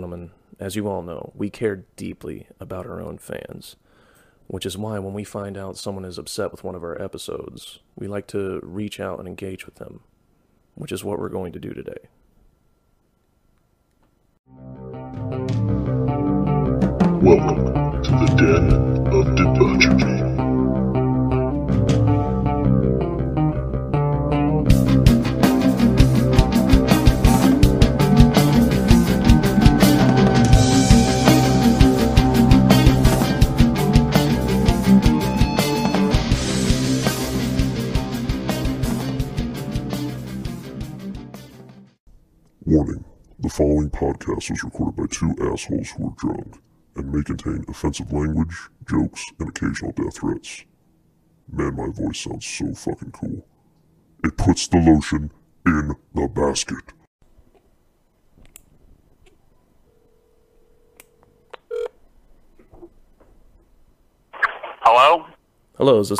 Gentlemen, as you all know, we care deeply about our own fans, which is why when we find out someone is upset with one of our episodes, we like to reach out and engage with them, which is what we're going to do today. Welcome to the Den of Debauchery. Warning the following podcast was recorded by two assholes who are drunk and may contain offensive language, jokes, and occasional death threats. Man, my voice sounds so fucking cool. It puts the lotion in the basket. Hello? Hello, is this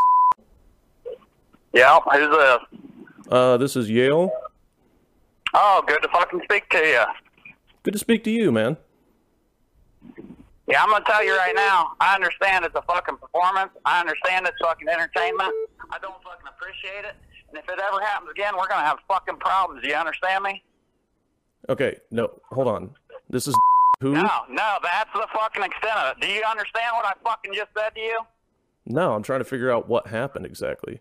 Yeah, who's this? uh this is Yale? Oh, good to fucking speak to you. Good to speak to you, man. Yeah, I'm gonna tell you right now. I understand it's a fucking performance. I understand it's fucking entertainment. I don't fucking appreciate it. And if it ever happens again, we're gonna have fucking problems. Do you understand me? Okay, no, hold on. This is who? No, no, that's the fucking extent of it. Do you understand what I fucking just said to you? No, I'm trying to figure out what happened exactly.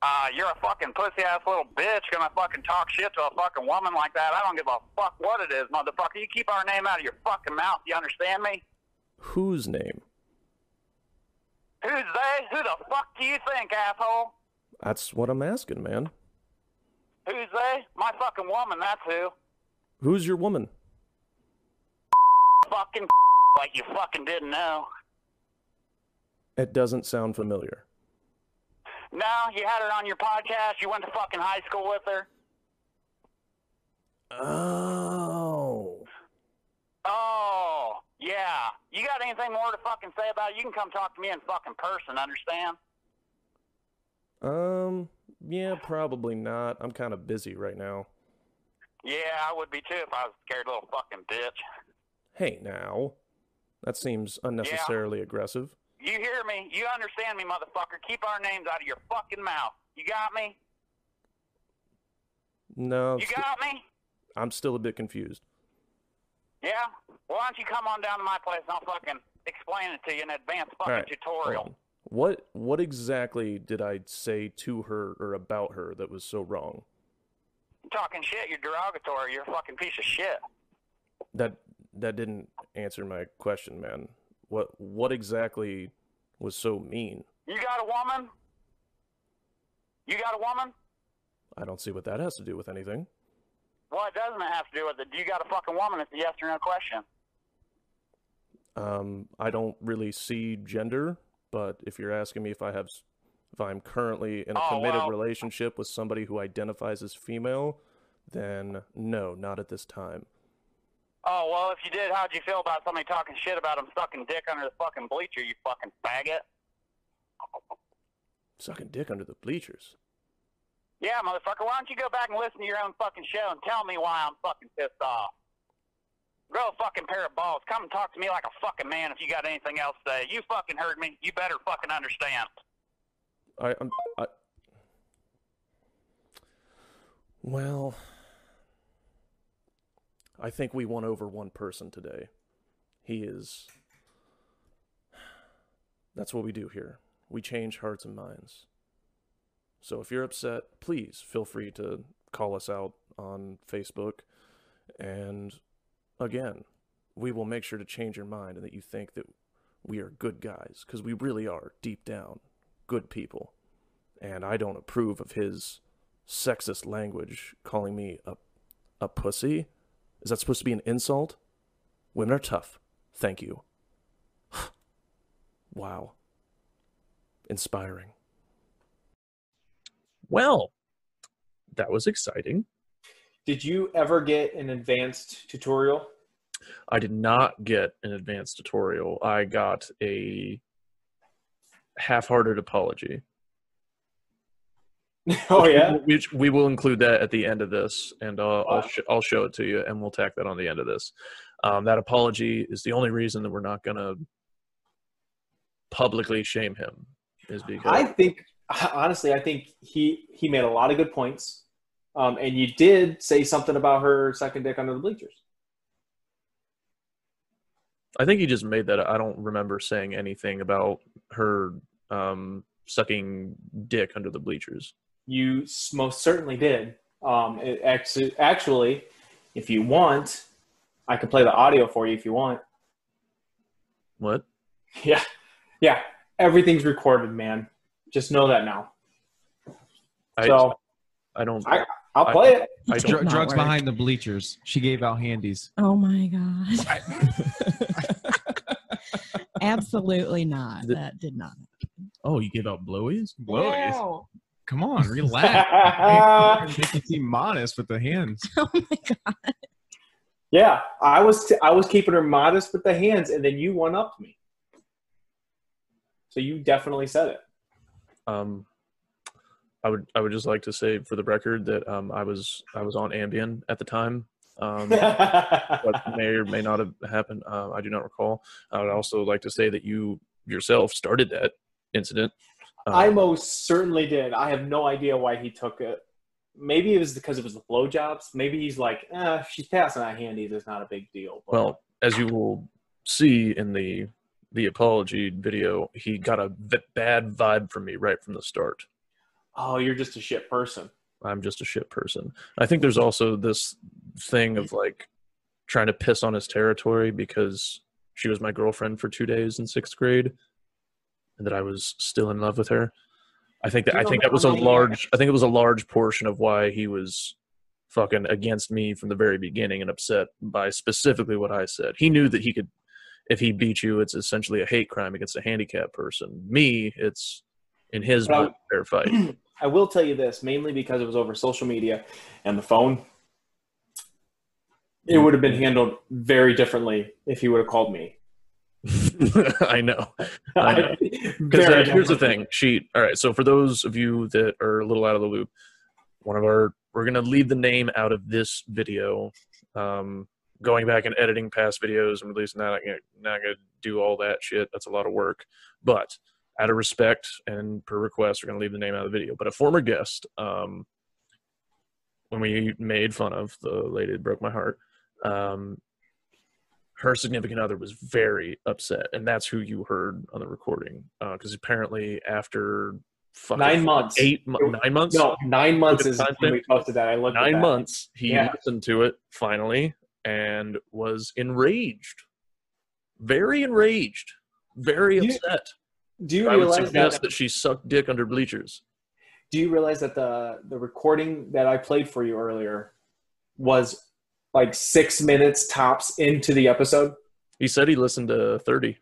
Uh, you're a fucking pussy ass little bitch gonna fucking talk shit to a fucking woman like that. I don't give a fuck what it is, motherfucker. You keep our name out of your fucking mouth. You understand me? Whose name? Who's they? Who the fuck do you think, asshole? That's what I'm asking, man. Who's they? My fucking woman, that's who. Who's your woman? Fucking like you fucking didn't know. It doesn't sound familiar. No, you had her on your podcast. You went to fucking high school with her. Oh. Oh, yeah. You got anything more to fucking say about it? You can come talk to me in fucking person, understand? Um, yeah, probably not. I'm kind of busy right now. Yeah, I would be too if I was a scared little fucking bitch. Hey, now. That seems unnecessarily aggressive. You hear me? You understand me, motherfucker? Keep our names out of your fucking mouth. You got me? No, You st- got me? I'm still a bit confused. Yeah? Well, Why don't you come on down to my place and I'll fucking explain it to you in advance All fucking right, tutorial. What what exactly did I say to her or about her that was so wrong? You're talking shit. You're derogatory. You're a fucking piece of shit. That that didn't answer my question, man. What what exactly was so mean? You got a woman? You got a woman? I don't see what that has to do with anything. Doesn't it have to do with it? Do you got a fucking woman? It's a yes or no question. Um, I don't really see gender, but if you're asking me if I have, if I'm currently in a Oh, committed well- relationship with somebody who identifies as female, then no, not at this time. Oh, well, if you did, how'd you feel about somebody talking shit about him sucking dick under the fucking bleacher, you fucking faggot? Sucking dick under the bleachers. Yeah, motherfucker, why don't you go back and listen to your own fucking show and tell me why I'm fucking pissed off? Grow a fucking pair of balls. Come and talk to me like a fucking man if you got anything else to say. You fucking heard me. You better fucking understand. I, I'm, I. Well, I think we won over one person today. He is. That's what we do here. We change hearts and minds. So if you're upset, please feel free to call us out on Facebook. And again, we will make sure to change your mind and that you think that we are good guys, because we really are, deep down, good people. And I don't approve of his sexist language calling me a, a pussy. Is that supposed to be an insult? Women are tough. Thank you. wow. Inspiring. Well, that was exciting. Did you ever get an advanced tutorial? I did not get an advanced tutorial. I got a half-hearted apology. oh yeah. we, we will include that at the end of this, and uh, I'll sh- I'll show it to you, and we'll tack that on the end of this. Um, that apology is the only reason that we're not gonna publicly shame him, is because I think honestly, I think he he made a lot of good points. Um, and you did say something about her second dick under the bleachers. I think he just made that. I don't remember saying anything about her um, sucking dick under the bleachers. You most certainly did. Um, it actually, actually, if you want, I can play the audio for you if you want. What? Yeah, yeah. Everything's recorded, man. Just know that now. I So I don't. I- I'll play it. I Dr- drugs work. behind the bleachers. She gave out handies. Oh my god. Absolutely not. The- that did not. Oh, you gave out blowies? Blowies? Blowies. Come on, relax. Make you seem modest with the hands. Oh my god. yeah, I was t- I was keeping her modest with the hands, and then you one upped me. So you definitely said it. Um, I would. I would just like to say for the record that um, I was. I was on Ambien at the time. Um, what may or may not have happened. Uh, I do not recall. I would also like to say that you yourself started that incident. Uh, I most certainly did. I have no idea why he took it. Maybe it was because it was the blowjobs. Maybe he's like, eh, she's passing out handies, it's not a big deal. But well, as you will see in the the apology video, he got a v- bad vibe from me right from the start. oh, you're just a shit person. I'm just a shit person. I think there's also this thing of like trying to piss on his territory because she was my girlfriend for two days in sixth grade, and that I was still in love with her. I think that I think that was a large. I think it was a large portion of why he was fucking against me from the very beginning and upset by specifically what I said. He knew that he could, if he beat you, it's essentially a hate crime against a handicapped person. Me, it's in his mind fair fight. I will tell you this, mainly because it was over social media and the phone. It mm-hmm. would have been handled very differently if he would have called me. I know. Because uh, here's the thing, sheet. All right, so for those of you that are a little out of the loop, one of our we're gonna leave the name out of this video. Um, going back and editing past videos and releasing that, not gonna, not gonna do all that shit. That's a lot of work. But out of respect and per request, we're gonna leave the name out of the video. But a former guest, um, when we made fun of the lady that broke my heart, um, her significant other was very upset, and that's who you heard on the recording. Uh, because apparently, after fucking Nine months. eight, mo- nine months, No, nine months is time when we posted that. I looked at nine months, he Yeah. listened to it finally and was enraged, very enraged, very Do you- upset. Do you I would realize suggest that? that she sucked dick under bleachers. Do you realize that the the recording that I played for you earlier was like six minutes tops into the episode? He said he listened to thirty.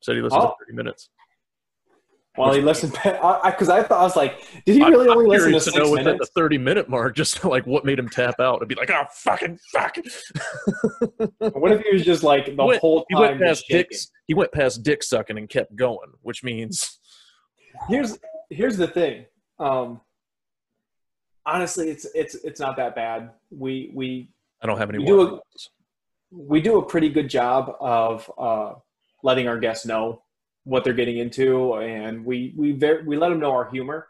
Said he listened to Oh. thirty minutes. While he listened, because I, thought I was like, did he really I'm only listen to curious six know within minutes? the thirty minute mark, just like what made him tap out and be like, "Oh fucking fuck." What if he was just like the went- whole he went past shaking? dick. He went past dick sucking and kept going, which means Here's here's the thing. Um, honestly, it's it's it's not that bad. We we I don't have any We do a- we do a pretty good job of uh, letting our guests know what they're getting into, and we we ver- we let them know our humor.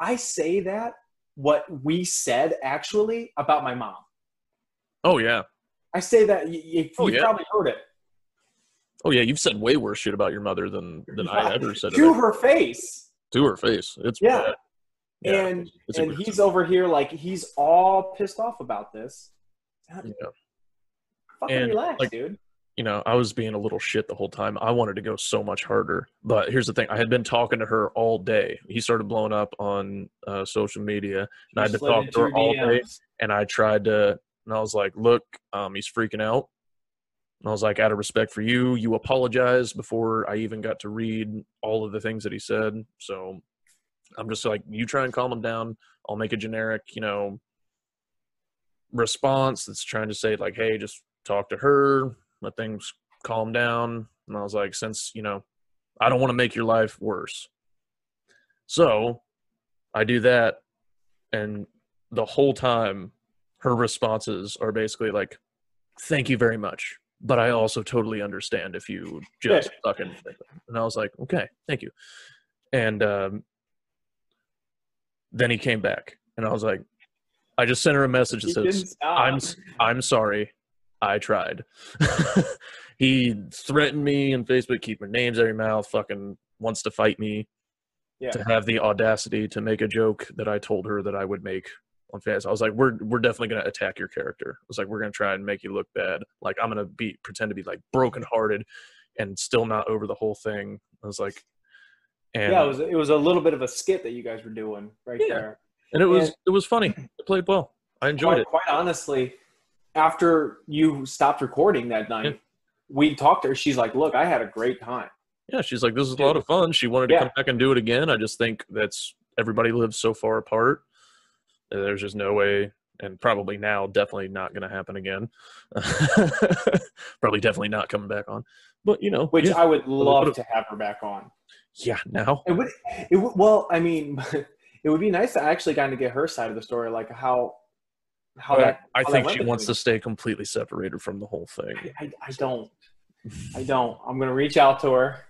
I say that what we said actually about my mom. Oh yeah, I say that you, you, Oh, you yeah. probably heard it oh yeah. You've said way worse shit about your mother than than I ever said to her face. to her face. It's Yeah. Yeah, and it's and he's over here like he's all pissed off about this. Yeah. Fucking And, relax, like, dude. you know, I was being a little shit the whole time. I wanted to go so much harder. But here's the thing I had been talking to her all day. He started blowing up on uh, social media, and I had to talk to her all day. And I tried to, and I was like, look, um, he's freaking out. And I was like, out of respect for you, you apologized before I even got to read all of the things that he said. So I'm just like, you try and calm him down. I'll make a generic, you know, response that's trying to say, like, hey, just talk to her, let things calm down. And I was like, since, you know, I don't want to make your life worse. So I do that. and the whole time her responses are basically like, "Thank you very much." But I also totally understand if you just fucking. And I was like, okay, thank you. And um, then he came back, and I was like, I just sent her a message that He says, "I'm I'm sorry, I tried." he threatened me on Facebook, keep my names out of your mouth, fucking wants to fight me. Yeah. To have the audacity to make a joke that I told her that I would make on Facebook, I was like, we're we're definitely gonna attack your character. I was like, we're gonna try and make you look bad. Like I'm gonna be pretend to be like brokenhearted and still not over the whole thing. I was like, and yeah, it was it was a little bit of a skit that you guys were doing right Yeah. there. And it was and- it was funny. It played well. I enjoyed quite, it. quite honestly, after you stopped recording that night, Yeah. we talked to her. She's like, "Look, I had a great time." Yeah, she's like, this is a lot of fun. She wanted to Yeah. come back and do it again. I just think that's everybody lives so far apart. There's just no way, and probably now, definitely not going to happen again. probably definitely not coming back on. But you know, Which yeah, I would love to have her back on. yeah, now It would, it would, well, I mean, it would be nice to actually kind of get her side of the story, like how, how that. I how think she wants to stay completely separated from the whole thing. them. I, I don't, I don't. I'm gonna reach out to her.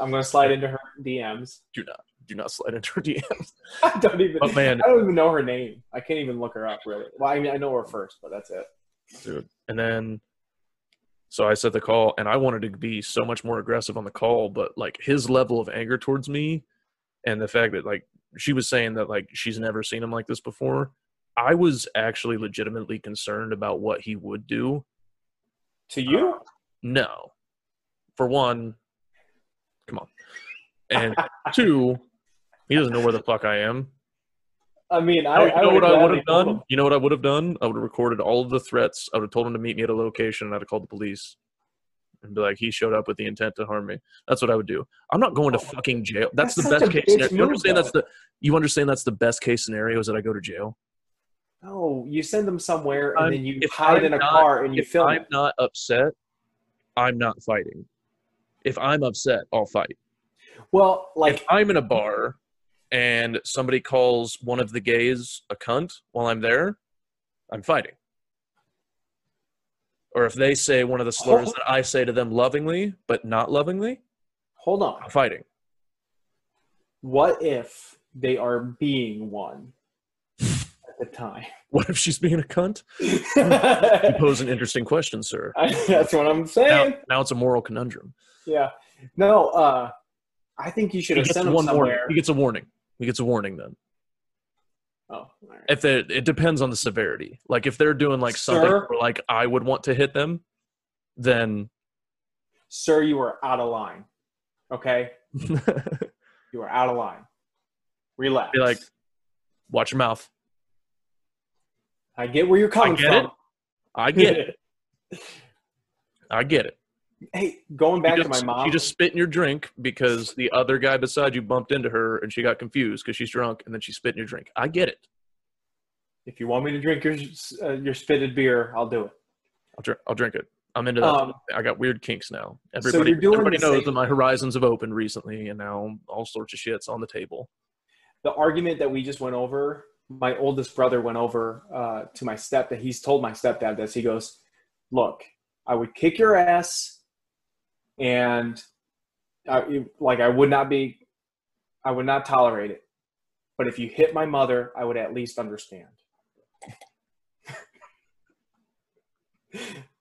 I'm gonna slide into her DMs. Do not, do not slide into her DMs. I don't even. But man, I don't even know her name. I can't even look her up really. Well, I mean, I know her first, but that's it. dude. And then, so I set the call, and I wanted to be so much more aggressive on the call, but like his level of anger towards me, and the fact that like she was saying that like she's never seen him like this before, I was actually legitimately concerned about what he would do. To you? Uh, no, for one, come on, and two, he doesn't know where the fuck I am. I mean, I, you know what I would have done? You know what I would have done? I would have recorded all of the threats. I would have told him to meet me at a location, and I'd have called the police and be like, "He showed up with the intent to harm me." That's what I would do. I'm not going to Oh, fucking jail. That's, that's the best case scenario. You understand though. that's the you understand that's the best case scenario is that I go to jail. No, you send them somewhere and I'm- then you hide I'm in a not- car and you if film I'm it. not upset, I'm not fighting. If I'm upset, I'll fight. Well, like if I'm in a bar and somebody calls one of the gays a cunt while I'm there, I'm fighting. Or if they say one of the slurs Hold- that I say to them lovingly but not lovingly, hold on. I'm fighting. What if they are being one at the time? What if she's being a cunt? You pose an interesting question, sir. That's what I'm Now, saying. now it's a moral conundrum. Yeah. No, uh I think you should He have sent them one warning. somewhere. He gets a warning. He gets a warning then. Oh, right. If they, it depends on the severity. Like if they're doing like something Sir? where like I would want to hit them, then Sir, you are out of line. Okay? You are out of line. Relax. be like, watch your mouth. I get where you're coming get from. it. I get it. I get it. Hey, going back you to my mom. You just spit in your drink because the other guy beside you bumped into her and she got confused because she's drunk and then she spit in your drink. I get it. if you want me to drink your uh, your spitted beer, I'll do it. I'll drink. I'll drink it. I'm into that. Um, I got weird kinks now. Everybody, doing everybody knows that my horizons have opened recently, and now all sorts of shit's on the table. the argument that we just went over, my oldest brother went over uh, to my stepdad. He's told my stepdad this. He goes, "Look, I would kick your ass, and I, like I would not be, I would not tolerate it. But if you hit my mother, I would at least understand."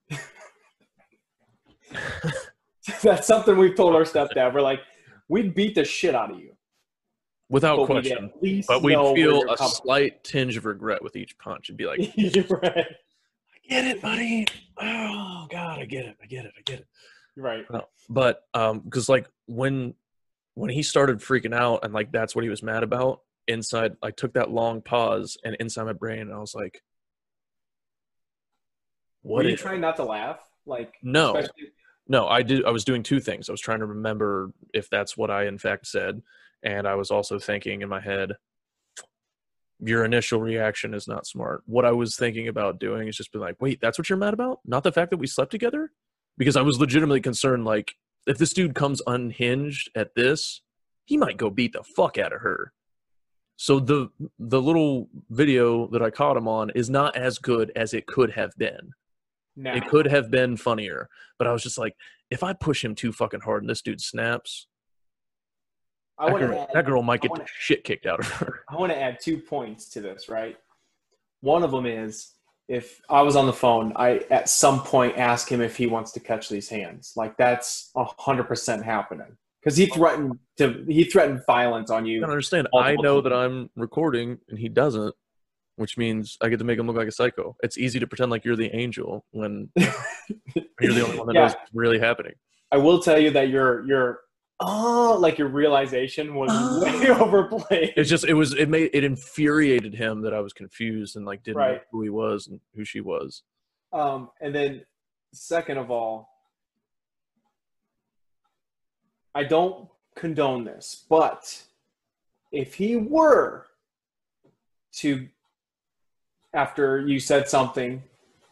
That's something we've told our stepdad. We're like, we'd beat the shit out of you. Without but we'd question. least But we'd feel a slight tinge of regret with each punch and be like, right. I get it, buddy. Oh God, I get it. I get it. I get it. Right. But um, because like when when he started freaking out and like that's what he was mad about inside, I took that long pause and inside my brain, I was like, Were "What you if?" trying not to laugh? Like No. especially- No, I did. I was doing two things. I was trying to remember if that's what I in fact said, and I was also thinking in my head, your initial reaction is not smart. What I was thinking about doing is just be like, wait, that's what you're mad about? Not the fact that we slept together? Because I was legitimately concerned, like, if this dude comes unhinged at this, he might go beat the fuck out of her. So the the little video that I caught him on is not as good as it could have been. No. It could have been funnier, but I was just like, if I push him too fucking hard and this dude snaps, I that girl, add, that girl might get wanna- the shit kicked out of her. I want to add two points to this, right? One of them is if I was on the phone, I at some point ask him if he wants to catch these hands. Like that's a hundred percent happening because he threatened to he threatened violence on you. don't understand. I know that. I'm recording and he doesn't, which means I get to make him look like a psycho. It's easy to pretend like you're the angel when you're the only one that Yeah. knows what's really happening. I will tell you that your your oh like your realization was way overplayed. It's just it was it made it infuriated him that I was confused and like didn't know who he was and who she was. Um, and then, second of all, I don't condone this, but if he were to, after you said something,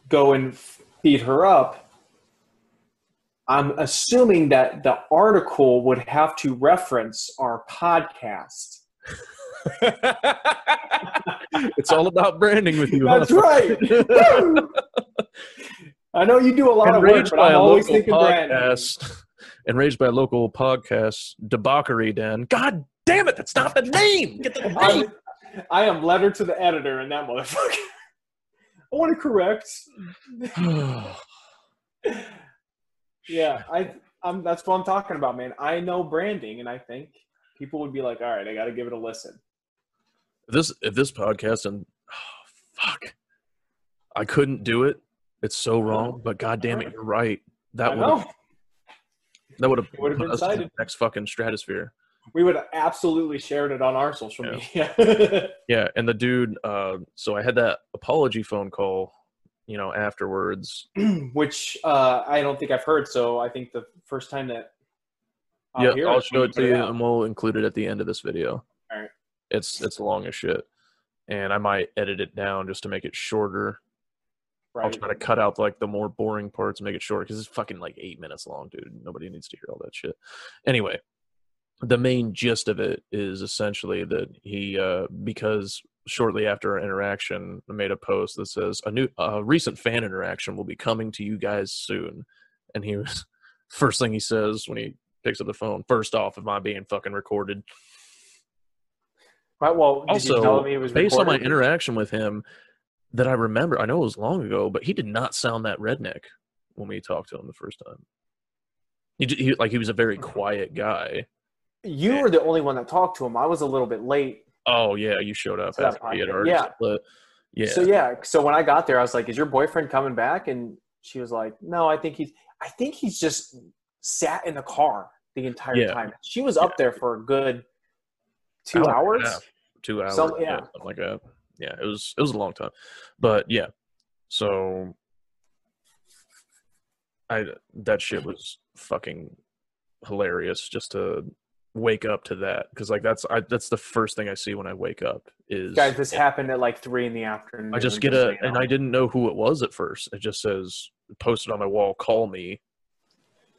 go and f- beat her up, I'm assuming that the article would have to reference our podcast. it's all about branding with you. That's huh? right. I know you do a lot of work, but by I'm a always local thinking podcast. Enraged by a local podcast debauchery den. God damn it! That's not the name. Get the name. I'm, I am letter to the editor in that motherfucker. I want to correct. Yeah, I, I'm. That's what I'm talking about, man. I know branding, and I think people would be like, "All right, I got to give it a listen." If this if this podcast and oh, fuck, I couldn't do it. It's so wrong. But god damn it, you're right. That would that would have put been us in the next fucking stratosphere. We would have absolutely shared it on our social Yeah. media. Yeah, and the dude. Uh, so I had that apology phone call. You know, afterwards. Which uh, I don't think I've heard. So I think the first time that I'll yeah, I'll it, show it to you, out. and we'll include it at the end of this video. Alright. It's it's long as shit, and I might edit it down just to make it shorter. right. I'll try to cut out like the more boring parts and make it short because it's fucking like eight minutes long, dude. Nobody needs to hear all that shit. Anyway, the main gist of it is essentially that he, uh, because shortly after our interaction, I made a post that says a new, a recent fan interaction will be coming to you guys soon, and he was first thing he says when he picks up the phone. First off, am I being fucking recorded? Right, well, did you tell also him he was based on my interaction with him that i remember i know it was long ago but he did not sound that redneck when we talked to him the first time he, he like he was a very hmm. quiet guy You were the only one that talked to him. I was a little bit late. Oh yeah you showed up after he had already Yeah. but yeah So yeah, so when I got there, I was like, "Is your boyfriend coming back?" And she was like, "No, I think he's. I think he's just sat in the car the entire Yeah. time. She was up there for a good two Hour hours. half, two hours Some- yeah. something like that yeah it was it was a long time but yeah so i that shit was fucking hilarious just to wake up to that because like that's I, that's the first thing i see when i wake up is Guys, this happened at like three in the afternoon. I just get a, and. I didn't know who it was at first. It just says posted on my wall, "Call me."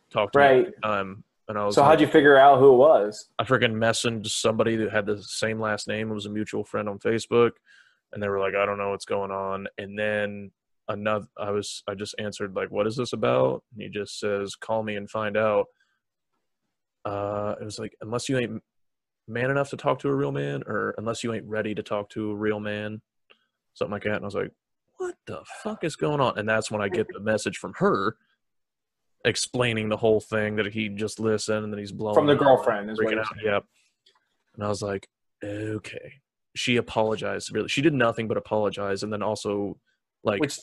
Talk to me Right. anytime. and I was So like, how'd you figure out who it was? I freaking messaged somebody that had the same last name. It was a mutual friend on Facebook, and they were like, "I don't know what's going on." And then another, I was, I just answered like, "What is this about?" And he just says, "Call me and find out." Uh, it was like, unless you ain't man enough to talk to a real man, or unless you ain't ready to talk to a real man, something like that. And I was like, "What the fuck is going on?" And that's when I get the message from her explaining the whole thing that he just listened and that he's blown From the girlfriend, is what out. Yep. And I was like, okay. She apologized severely. She did nothing but apologize, and then also, like, Which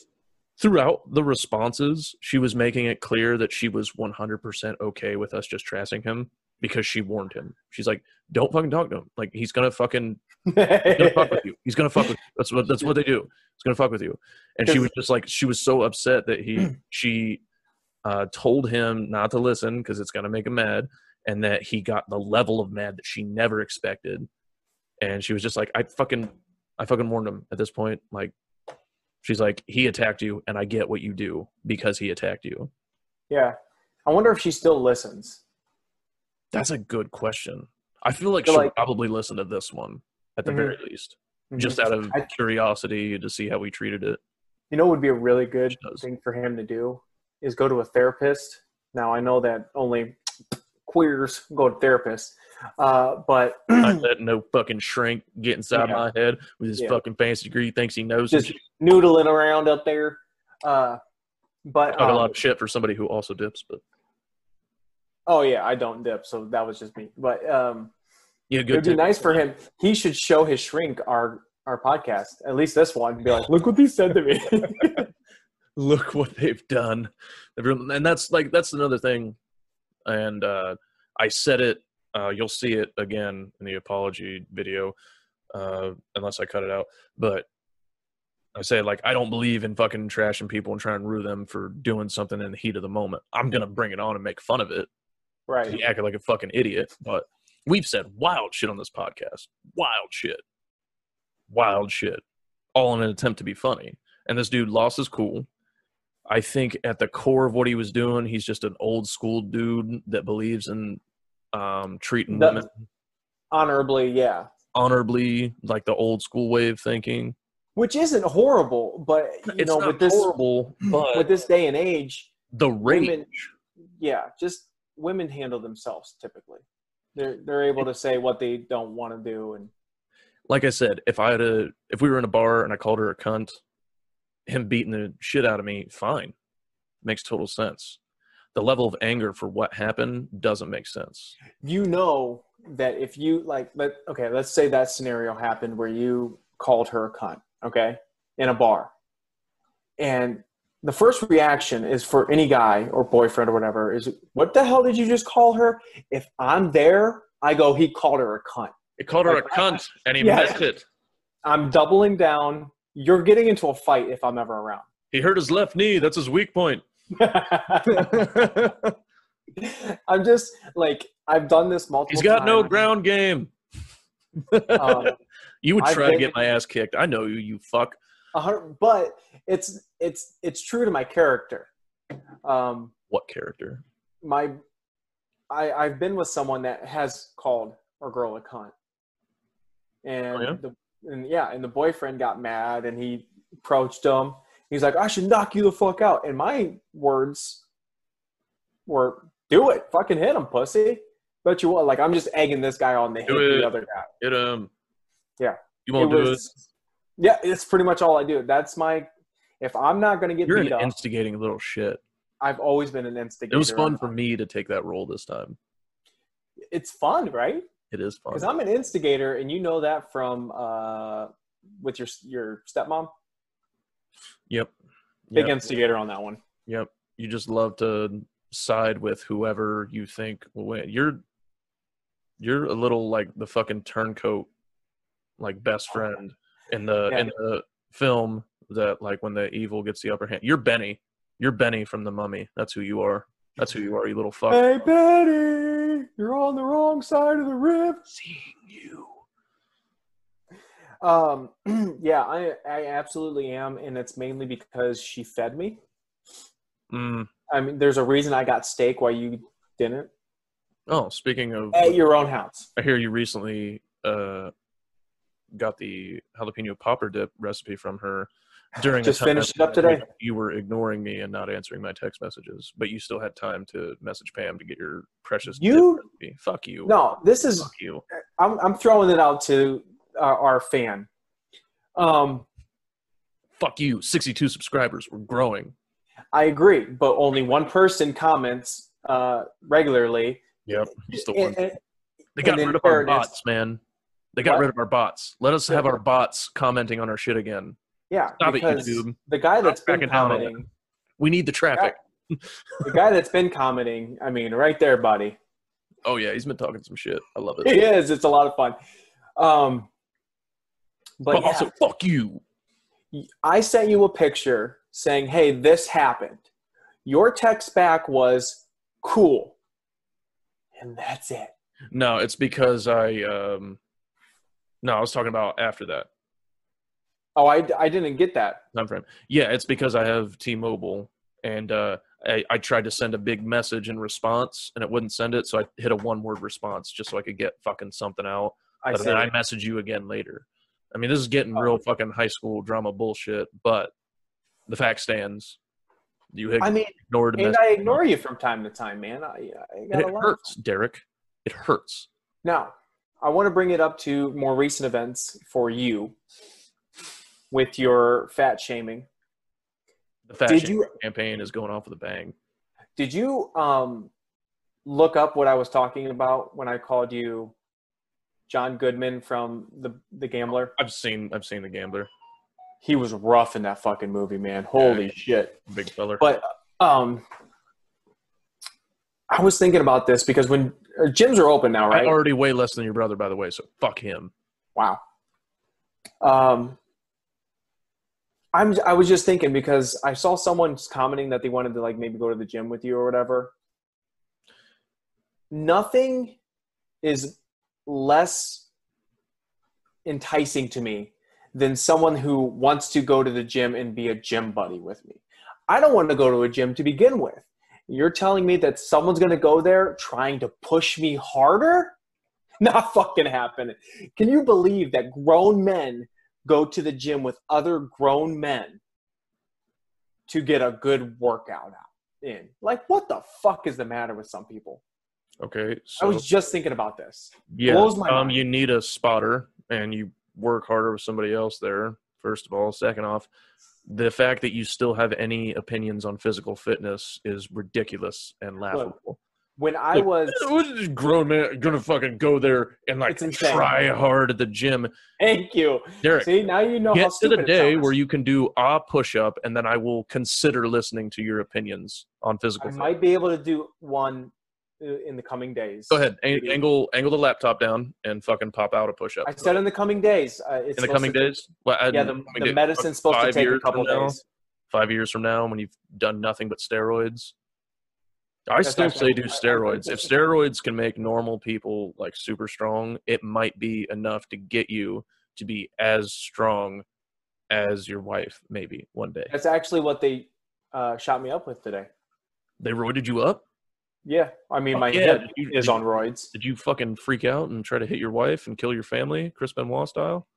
throughout the responses, she was making it clear that she was 100% okay with us just trashing him because she warned him. She's like, "Don't fucking talk to him. Like, he's gonna fucking he's gonna fuck with you. He's gonna fuck with you. That's what that's what they do. He's gonna fuck with you. And she was just like she was so upset that he she uh, told him not to listen because it's gonna make him mad, and that he got the level of mad that she never expected. And she was just like, I fucking I fucking warned him at this point. Like she's like, he attacked you, and I get what you do because he attacked you. yeah. I wonder if she still listens. That's a good question. I feel like she'll like- probably listen to this one at the Mhm. very least, Mhm. just out of I- curiosity to see how we treated it. You know, what would be a really good thing for him to do is go to a therapist. Now, I know that only queers go to therapists, uh, but Not letting no fucking shrink get inside Yeah. my head with his Yeah. fucking fancy degree. Thinks he knows. just noodling around up there. Uh, but Talk a lot um, of shit for somebody who also dips, but oh yeah, I don't dip, so that was just me. But um, yeah, it good. would be nice for him. He should show his shrink our our podcast, at least this one, be like, "Look what he said to me." look what they've done and that's like that's another thing and uh i said it uh you'll see it again in the apology video uh unless i cut it out but i say like i don't believe in fucking trashing people and trying to rue them for doing something in the heat of the moment. I'm gonna bring it on and make fun of it. Right. he acted like a fucking idiot but we've said wild shit on this podcast. Wild shit. Wild shit. All in an attempt to be funny. And this dude lost his cool. I think at the core of what he was doing he's just an old school dude that believes in um, treating That- women Honorably, yeah. honorably like the old school way of thinking Which isn't horrible, but you it's know, not with this horrible but with this day and age, the range women- yeah, just women handle themselves typically. They're they're able to say what they don't want to do, and like I said, if I had a if we were in a bar and I called her a cunt, him beating the shit out of me, fine. Makes total sense. The level of anger for what happened doesn't make sense. you know that if you like, let okay, let's say that scenario happened where you called her a cunt, okay, in a bar, and the first reaction is for any guy or boyfriend or whatever is, "What the hell did you just call her?" If I'm there, I go, "He called her a cunt." He called her a cunt and he yeah. meant it. I'm doubling down. You're getting into a fight if I'm ever around. He hurt his left knee. That's his weak point. I'm just like I've done this multiple. He's got no ground game. Um, you would try to get my ass kicked. I know you, you fuck. but it's it's it's true to my character. Um, What character? my I I've been with someone that has called a girl a cunt, and Oh, yeah? the and yeah, and the boyfriend got mad and he approached him. He's like, "I should knock you the fuck out." And my words were, "Do it, fucking hit him, pussy." Bet you what? Like I'm just egging this guy on to hit it. the other guy. It um. Yeah. You won't it do it. Yeah, it's pretty much all I do. That's my. If I'm not gonna get You're beat an up, instigating little shit. I've always been an instigator. It was fun for me to take that role this time. It's fun, right? It is fun. Because I'm an instigator, and you know that from uh, with your your stepmom. Yep. Big Yep. instigator on that one. Yep. You just love to side with whoever you think will win. You're you're a little like the fucking turncoat like best friend in the Yeah. in the film that like when the evil gets the upper hand. You're Benny. You're Benny from the mummy. That's who you are. That's who you are, you little fuck. Hey, Benny, you're on the wrong side of the river. Seeing you. Um, yeah, I I absolutely am, and it's mainly because she fed me. Mm. I mean, there's a reason I got steak while you didn't Oh, speaking of at your own house. I hear you recently uh got the jalapeno popper dip recipe from her during Just finished it up today. You were ignoring me and not answering my text messages, but you still had time to message Pam to get your precious dip You- recipe. Fuck you. No, this is Fuck you. I'm I'm throwing it out to our, our fan. Um, Fuck you. 62 subscribers. We're growing. I agree, but only one person comments uh, regularly. Yep. Just the one. and- They got rid of our bots, man. They got What? rid of our bots. Let us have our bots commenting on our shit again. yeah, Stop it, YouTube. the guy that's been cracking down on commenting, We need the traffic. the guy that's been commenting, I mean, right there, buddy. Oh yeah, he's been talking some shit. I love it. He is. It's a lot of fun. Um, but But yeah, also, fuck you. I sent you a picture saying, "Hey, this happened." Your text back was cool, and that's it. No, it's because I um no, I was talking about after that Oh, I, I didn't get that. time frame. Yeah, it's because I have T-Mobile and uh I, I tried to send a big message in response and it wouldn't send it, so I hit a one word response just so I could get fucking something out. I but see. then I message you again later. I mean, this is getting Oh. real fucking high school drama bullshit, but the fact stands. You I mean, ignored a and. I ignore you from time to time, man. I, I got it hurts, Derek. It hurts. Now, I want to bring it up to more recent events for you with your fat shaming. The fat Did shaming you campaign is going off with a bang. did you um look up what I was talking about when I called you John Goodman from the the Gambler? I've seen I've seen the gambler, He was rough in that fucking movie, man. Holy shit. big feller. But um I was thinking about this because when uh, gyms are open now, right? I already weigh less than your brother, by the way. So fuck him. Wow. Um, I'm. I was just thinking because I saw someone commenting that they wanted to like maybe go to the gym with you or whatever. Nothing is less enticing to me than someone who wants to go to the gym and be a gym buddy with me. I don't want to go to a gym to begin with. You're telling me that someone's going to go there trying to push me harder? Not fucking happening. Can you believe that grown men go to the gym with other grown men to get a good workout out in? Like, what the fuck is the matter with some people? Okay, so I was just thinking about this. yeah, blows my um, mind. you need a spotter, and you work harder with somebody else there. First of all, second off, the fact that you still have any opinions on physical fitness is ridiculous and laughable. When I Look, was, this grown man gonna fucking go there and like try hard at the gym? thank you. Derek, See, now you know how get to the day where you can do a push up, and then I will consider listening to your opinions on physical. I fitness. might be able to do one in the coming days. Go ahead, Ang- angle angle the laptop down and fucking pop out a push up. I said in the coming days. Uh, it's in the coming to- days. Well, I- Yeah, the, the days, medicine's supposed to take a couple from now? days. Five years from now, when you've done nothing but steroids. I That's still say do steroids. If steroids can make normal people like super strong, it might be enough to get you to be as strong as your wife, maybe one day. That's actually what they uh, shot me up with today. They roided you up? Yeah, I mean Oh, my yeah, did you- is on roids. Did you fucking freak out and try to hit your wife and kill your family, Chris Benoit style?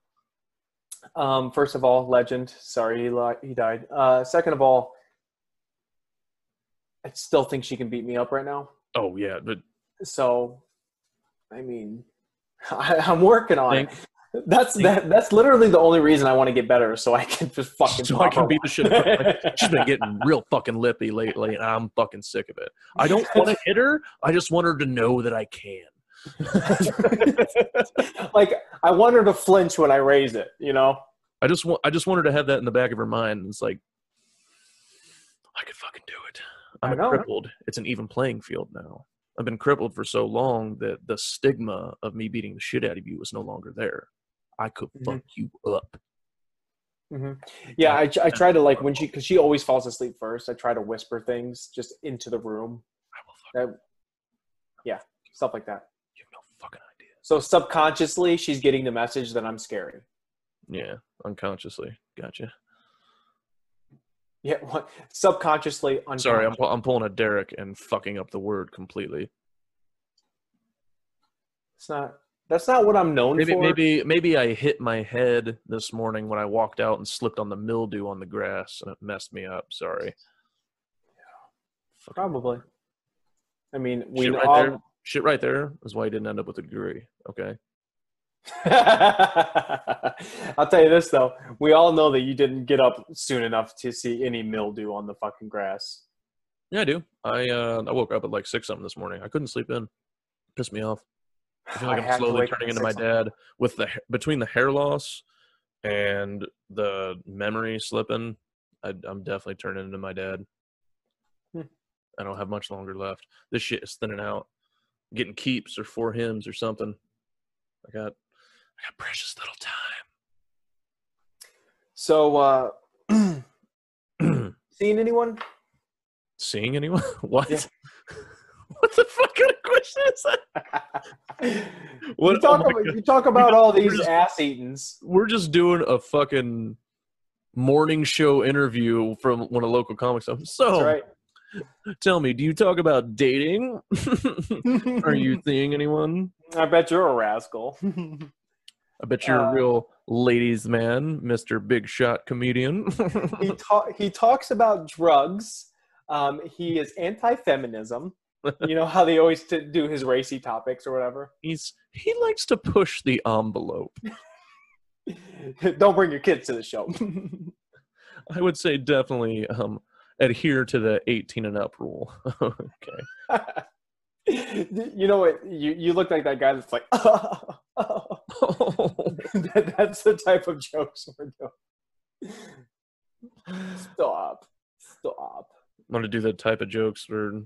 Um, first of all, legend. Sorry, he li- he died. Uh, second of all, I still think she can beat me up right now. Oh yeah, but So, I mean, I, I'm working on it. That's that. That's literally the only reason I want to get better, so I can just fucking. so I can beat the shit out of her. She's been getting real fucking lippy lately, and I'm fucking sick of it. I don't want to hit her. I just want her to know that I can. like I want her to flinch when I raise it. You know. I just want I just want her to have that in the back of her mind. It's like I could fucking do it. I'm crippled. It's an even playing field now. I've been crippled for so long that the stigma of me beating the shit out of you is no longer there. I could Mhm. fuck you up. hmm Yeah, I, I try to like when she because she always falls asleep first. I try to whisper things just into the room, I will fuck that, yeah, stuff like that. you. have no fucking idea. So subconsciously, she's getting the message that I'm scary. Yeah, unconsciously. Gotcha. Yeah, what, subconsciously. Sorry, I'm I'm pulling a Derek and fucking up the word completely. It's not. That's not what I'm known Maybe for. maybe maybe I hit my head this morning when I walked out and slipped on the mildew on the grass and it messed me up. Sorry. Yeah, Probably. I mean, we shit right all. there. Shit right there is why I didn't end up with a degree. Okay. I'll tell you this though, we all know that you didn't get up soon enough to see any mildew on the fucking grass. Yeah, I do. I uh I woke up at like six something this morning. I couldn't sleep in. Pissed me off. I feel like I I'm slowly turning into my dad with the between the hair loss and the memory slipping. I, I'm definitely turning into my dad. Hmm. I don't have much longer left. This shit is thinning out. getting keeps or for Hims or something. I got I got precious little time. So, uh, seeing anyone? Seeing anyone? What? Yeah. What the fuck kind of question is that? What- you, talk oh about, you talk about all these just- ass eatings. we're just doing a fucking morning show interview from one of the local comics. So, That's right. Tell me, do you talk about dating? Are you seeing anyone? I bet you're a rascal. I bet you're Uh, a real ladies' man, Mister Big Shot comedian. he ta- he talks about drugs. Um, he is anti-feminism. you know how they always t- do his racy topics or whatever. He's he likes to push the envelope. Don't bring your kids to the show. I would say definitely um, adhere to the 18 and up rule. okay. you know what? You you look like that guy that's like, that, that's the type of jokes we're doing. Stop. Stop. I'm gonna do the type of jokes where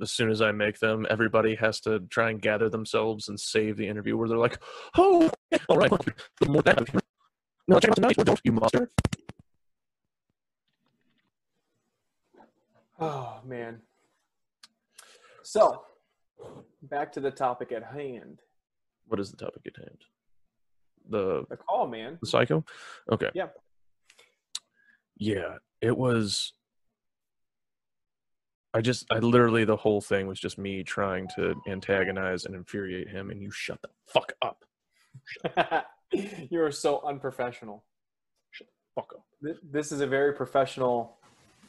as soon as I make them, everybody has to try and gather themselves and save the interview where they're like, Oh all right, the more that no, check out tonight, don't you monster. Oh man. So, back to the topic at hand. What is the topic at hand? The The call, man. the psycho? Okay. Yeah. Yeah. It was I just I literally the whole thing was just me trying to antagonize and infuriate him and you shut the fuck up. you are so unprofessional. Fuck up. This is a very professional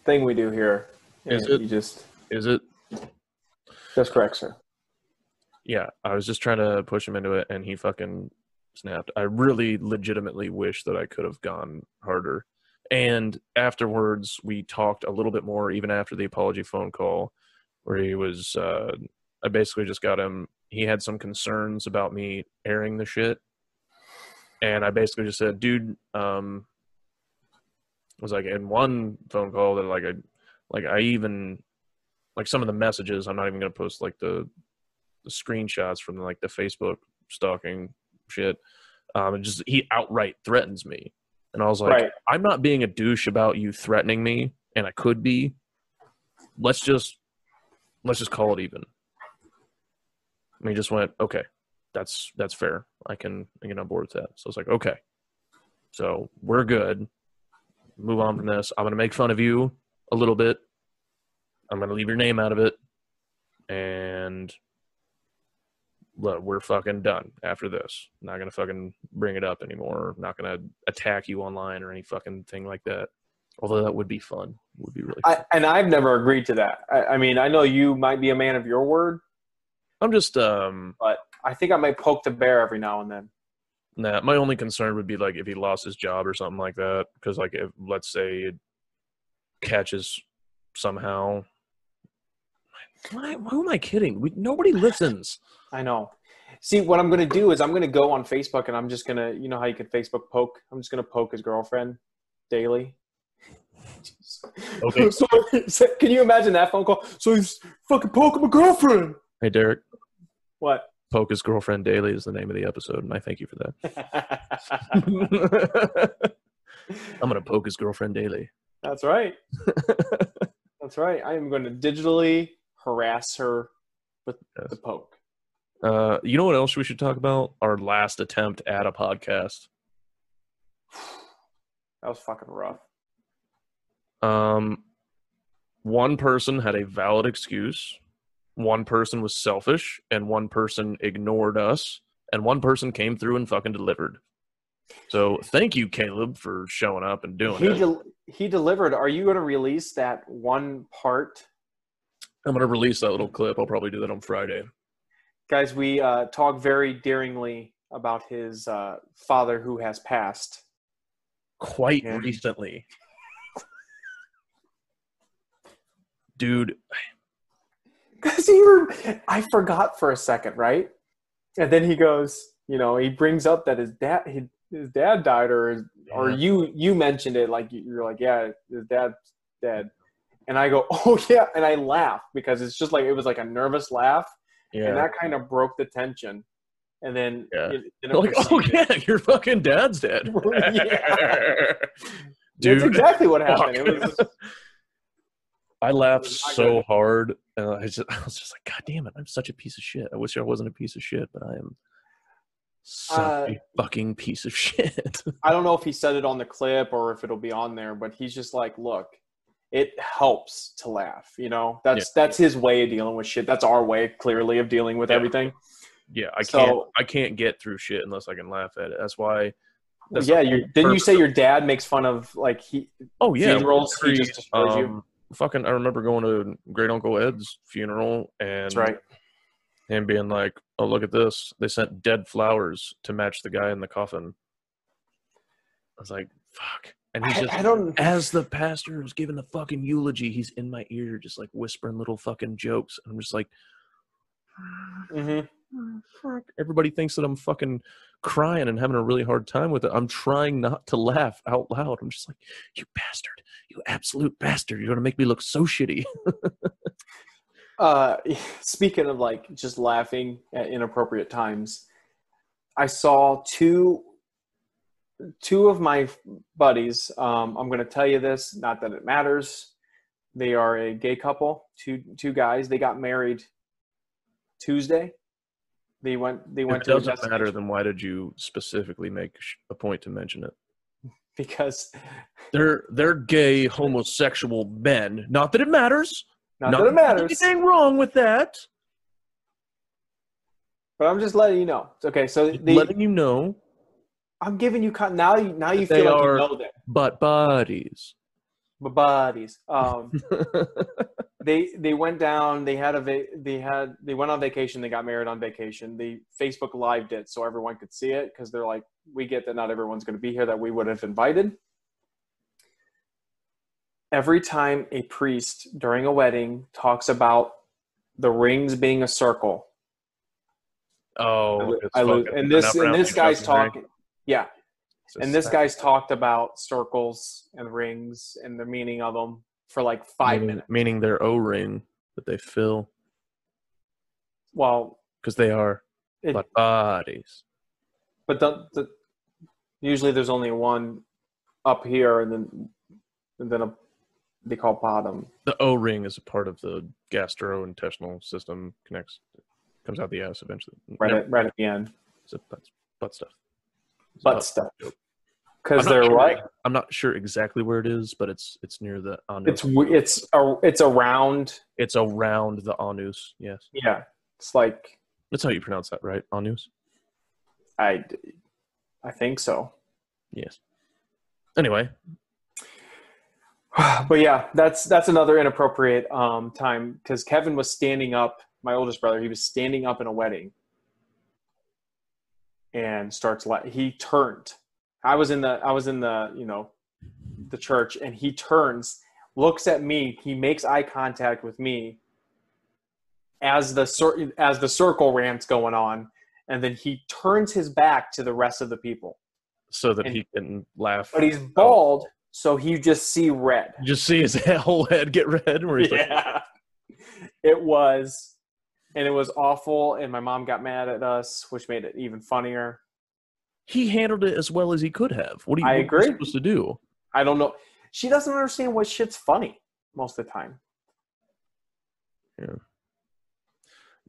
thing we do here. Is it? You just Is it that's correct, sir. yeah, I was just trying to push him into it and he fucking snapped. I really legitimately wish that I could have gone harder. And afterwards, we talked a little bit more, even after the apology phone call, where he was, uh, I basically just got him, he had some concerns about me airing the shit. And I basically just said, dude, um, was like in one phone call that like I, like I even, like some of the messages, I'm not even going to post like the, the screenshots from like the Facebook stalking shit. Um, and just he outright threatens me, and I was like, Right. I'm not being a douche about you threatening me, and I could be. Let's just let's just call it even. And he just went, okay, that's that's fair. I can I get on board with that. So I was like, okay, so we're good. Move on from this. I'm gonna make fun of you a little bit. I'm gonna leave your name out of it, and look, we're fucking done after this. Not gonna fucking bring it up anymore. Not gonna attack you online or any fucking thing like that. Although that would be fun. Would be really. Fun. I, and I've never agreed to that. I, I mean, I know you might be a man of your word, I'm just um. but I think I might poke the bear every now and then. Nah, my only concern would be like if he lost his job or something like that. Because like if let's say it catches somehow. Why, who am I kidding? We, nobody listens. I know. See, what I'm going to do is I'm going to go on Facebook and I'm just going to, you know how you can Facebook poke? I'm just going to poke his girlfriend daily. Okay. so, so- can you imagine that phone call? So he's fucking poking my girlfriend. Hey Derek, What? poke his girlfriend daily is the name of the episode, and I thank you for that. I'm gonna poke his girlfriend daily. That's right. That's right. I am going to digitally harass her with Yes. the poke. Uh, you know what else we should talk about? Our last attempt at a podcast. That was fucking rough. Um, one person had a valid excuse, one person was selfish, and one person ignored us, and one person came through and fucking delivered. So thank you, Caleb, for showing up and doing He it. del- he delivered. Are you going to release that one part? I'm gonna release that little clip. I'll probably do that on Friday. Guys, we uh, talk very daringly about his uh, father who has passed. Quite Yeah. recently, dude. Because he, re- I forgot for a second, right? And then he goes, you know, he brings up that his dad, he, his dad died, or or Yeah. you, you mentioned it, like you're like, yeah, his dad's dead, and I go, oh yeah, and I laugh because it's just like it was like a nervous laugh, Yeah. and that kind of broke the tension, and then Yeah. it, then it like, oh yeah, your fucking dad's dead. Yeah. Dude, That's exactly what happened. It was I laughed so hard, and I just, I was just like, God damn it, I'm such a piece of shit. I wish I wasn't a piece of shit, but I am such Uh, a fucking piece of shit. I don't know if he said it on the clip or if it'll be on there, but he's just like, look, it helps to laugh. You know, that's that's his way of dealing with shit. That's our way, clearly, of dealing with Yeah. everything. Yeah, I So- can't. I can't get through shit unless I can laugh at it. That's why. That's yeah, you didn't you say your dad makes fun of like he? Oh yeah, funerals, he just destroys you? um, Fucking, I remember going to great uncle Ed's funeral and That's right. him being like, "Oh, look at this! They sent dead flowers to match the guy in the coffin." I was like, "Fuck!" And he's I, just I don't. as the pastor was giving the fucking eulogy, he's in my ear, just like whispering little fucking jokes, and I'm just like, Mhm. "Oh, "Fuck!" Everybody thinks that I'm fucking crying and having a really hard time with it. I'm trying not to laugh out loud. I'm just like, "You bastard! You absolute bastard! You're gonna make me look so shitty." Uh, speaking of like just laughing at inappropriate times, I saw two two of my buddies. Um, I'm going to tell you this, not that it matters. They are a gay couple, two two guys. They got married Tuesday. They went. They If went it to doesn't matter, then why did you specifically make a point to mention it? because They're they're gay homosexual men. Not that it matters. not, that it matters. Anything wrong with that? But I'm just letting you know. Okay, so the, letting you know. I'm giving you con- now. You now you feel like are- you know them. But buddies. My buddies. Um, they they went down. They had a va- they had they went on vacation. They got married on vacation. They Facebook lived it so everyone could see it because they're like, we get that not everyone's going to be here that we would have invited. Every time a priest during a wedding talks about the rings being a circle, oh, I fucking And this and this guy's talking. right? Yeah, a and this guy's talked about circles and rings and the meaning of them for like five meaning, minutes. meaning their O ring that they fill Well, because they are it, but bodies. but the, the usually there's only one up here and then and then a they call bottom. The O ring is a part of the gastrointestinal system. Connects, comes out the ass eventually. Right Never- at right at the end. So that's butt stuff. Butt butt stuff. Because they're sure- what? I'm not sure exactly where it is, but it's it's near the anus. It's it's a, it's around. it's around the anus. Yes, Yeah, it's like that's how you pronounce that, right? Anus. I I think so. Yes. Anyway, but yeah, that's that's another inappropriate um, time because Kevin was standing up. My oldest brother, he was standing up in a wedding, and starts. La- he turned. I was in the I was in the you know the church, and he turns, looks at me. He makes eye contact with me as the cir- as the circle rant's going on, and then he turns his back to the rest of the people. so that And- he can laugh. But he's bald, so he just see red. You just see his whole head get red. He's like, yeah it was and it was awful and my mom got mad at us which made it even funnier he handled it as well as he could have. What do you? I are you supposed to do? i don't know she doesn't understand what shit's funny most of the time Yeah.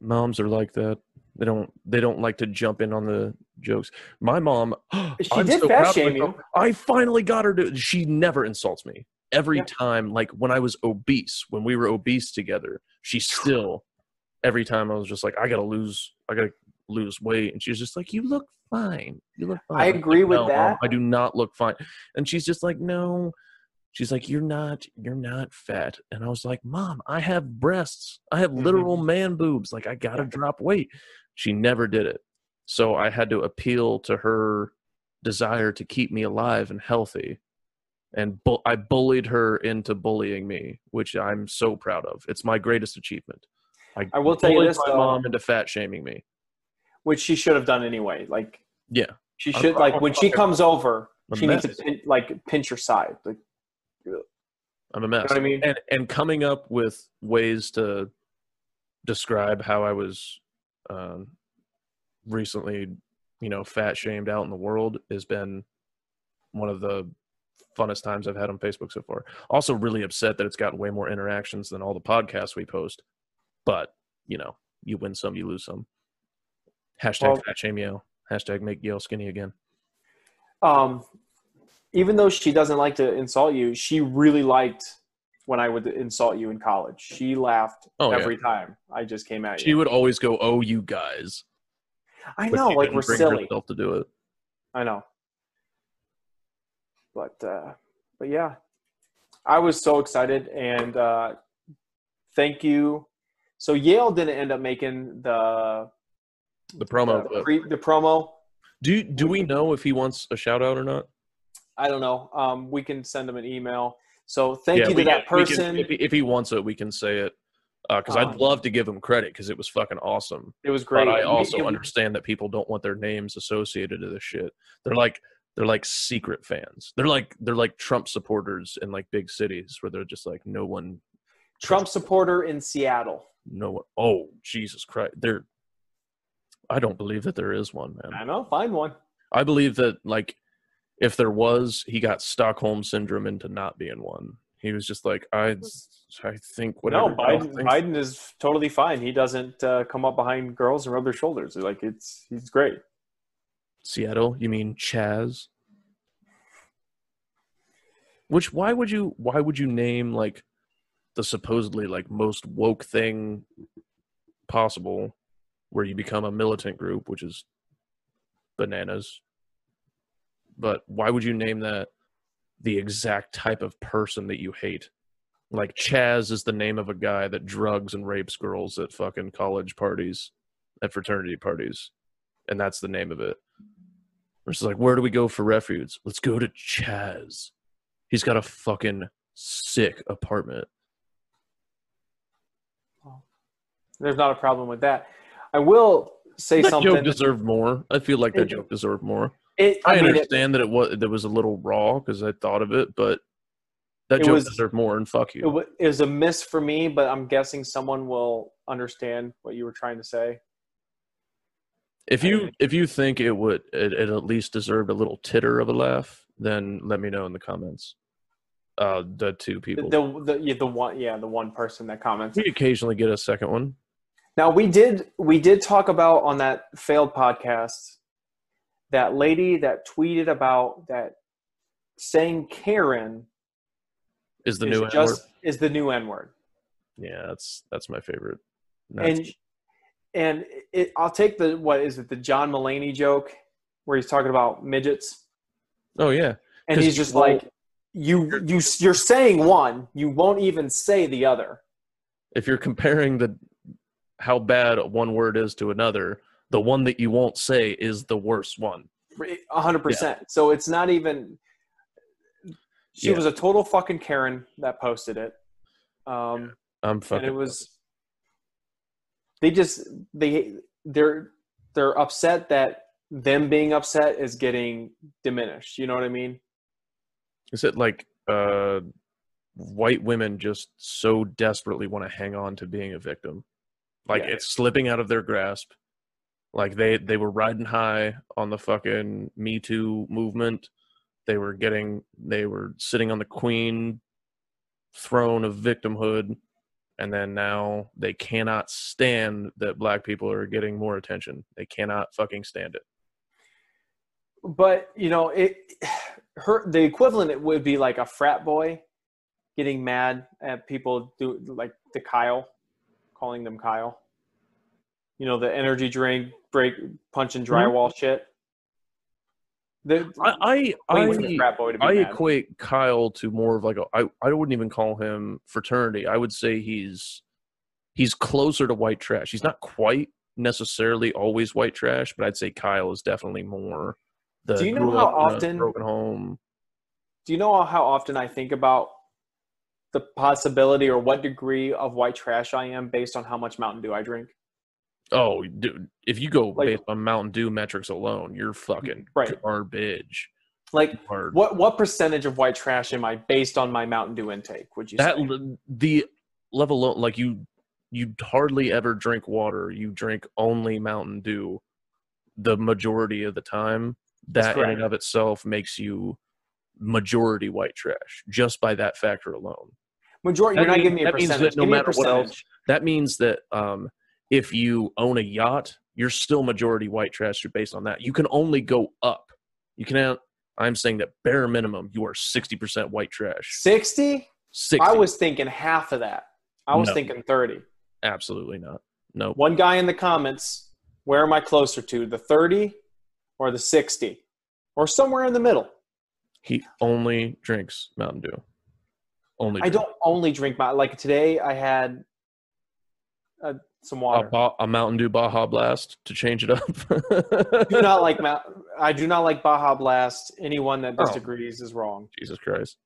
Moms are like that. They don't. They don't like to jump in on the jokes. My mom. She I'm did so fat shame you. I finally got her to. She never insults me. Every Yeah. time, like when I was obese, when we were obese together, she still. Every time I was just like, I gotta lose. I gotta lose weight, and she's just like, "You look fine. You look fine." I agree like, with "No, that. I do not look fine, and she's just like, "No." She's like, "You're not. You're not fat." And I was like, "Mom, I have breasts. I have Mhm. literal man boobs. Like I gotta drop weight." She never did it. So I had to appeal to her desire to keep me alive and healthy. And bu- I bullied her into bullying me, which I'm so proud of. It's my greatest achievement. I will tell you this, my though. mom into fat shaming me. which she should have done anyway like Yeah, she I'm- should like I'm when she comes over she a needs to pin, like pinch your side like I'm a mess. what I mean? And and coming up with ways to describe how I was um, recently, you know, fat shamed out in the world has been one of the funnest times I've had on Facebook so far. Also, really upset that it's gotten way more interactions than all the podcasts we post. But you know, you win some, you lose some. Hashtag Well- fat shame Yale. Hashtag make Yale skinny again. um even though she doesn't like to insult you she really liked when I would insult you in college. She laughed Oh, yeah. every time I just came at She you. She would always go, "Oh, you guys." I know, like we're silly. to do it. I know. But uh but yeah. I was so excited and uh thank you. So Yale didn't end up making the The promo. the, pre, the promo. do do we know if he wants a shout out or not? I don't know. Um we can send him an email. So thank Yeah, you to that can- we can- person. if, he, if he wants it, we can say it. Because Um, I'd love to give him credit because it was fucking awesome. it was great. But I also it- understand that people don't want their names associated to this shit. They're like they're like secret fans. They're like they're like Trump supporters in like big cities where they're just like no one Trump supporter in Seattle. No one oh Jesus Christ. There I don't believe that there is one, man. I know, find one. I believe that like if there was, he got Stockholm syndrome into not being one. He was just like, I, I think whatever. no, Biden, Biden is totally fine. He doesn't uh, come up behind girls and rub their shoulders. Like it's he's great. Seattle, you mean Chaz? Which why would you why would you name like the supposedly like most woke thing possible where you become a militant group, which is bananas. But why would you name that the exact type of person that you hate? Like Chaz is the name of a guy that drugs and rapes girls at fucking college parties, at fraternity parties. And that's the name of it. It's like, where do we go for refuge? Let's go to Chaz. He's got a fucking sick apartment. There's not a problem with that. I will say that something. joke deserved more. I feel like that It- joke deserved more. it, I, I, mean, it, understand that it was that was a little raw because I thought of it, but that joke was- deserved more. And fuck you. it was a miss for me, but I'm guessing someone will understand what you were trying to say. If you if you think it would it, it at least deserved a little titter of a laugh, then let me know in the comments. Uh, the two The people. the, the, yeah, the one yeah the one person that comments. we occasionally get a second one. Now we did we did talk about on that failed podcast that lady that tweeted about that saying Karen Is the is new N-word. just is the new N word. Yeah, that's that's my favorite. And and it, I'll take the what is it the John Mulaney joke where he's talking about midgets oh yeah, and he's just like you you you're saying one you won't even say the other. if you're comparing the how bad one word is to another, the one that you won't say is the worst one. A hundred percent. So it's not even. She Yeah. was a total fucking Karen that posted it. Um, I'm and fucking. it was they just they they're they're upset that them being upset is getting diminished you know what i mean Is it like uh, white women just so desperately want to hang on to being a victim? Like Yeah. it's slipping out of their grasp. Like they they were riding high on the fucking Me Too movement. They were getting they were sitting on the queen throne of victimhood and then now they cannot stand that black people are getting more attention. They cannot fucking stand it. but you know it her the equivalent it would be like a frat boy getting mad at people do like the kyle calling them kyle you know the energy drink break punching drywall mm-hmm. shit the, I I waiting for the I, boy to be I equate Kyle to more of like a I, I wouldn't even call him fraternity. I would say he's he's closer to white trash. He's not quite necessarily always white trash, but I'd say Kyle is definitely more the Do you know how up in a often- broken home. do you know how often I think about the possibility or what degree of white trash I am based on how much Mountain Dew I drink? Oh, dude, if you go Like- based on Mountain Dew metrics alone, you're fucking Right. garbage. Like, Hard. what what percentage of white trash am I based on my Mountain Dew intake? Would you that say? the level like you you hardly ever drink water you drink only mountain dew the majority of the time that in and of itself makes you majority white trash just by that factor alone Majority. that You're not giving me a that means that no Give matter what else- that means that um if you own a yacht you're still majority white trash based on that you can only go up you can i'm saying that bare minimum you are 60% white trash Sixty. 60. I was thinking half of that. I was No. thinking 30. absolutely not. No. One guy in the comments, where am I closer to, the 30 or the 60? Or somewhere in the middle. He only drinks Mountain Dew. Only. I drink. don't only drink my like today I had uh, some a, water. ba- a Mountain Dew Baja Blast to change it up. do not like Mount, I do not like Baja Blast. Anyone that Oh. disagrees is wrong. Jesus Christ.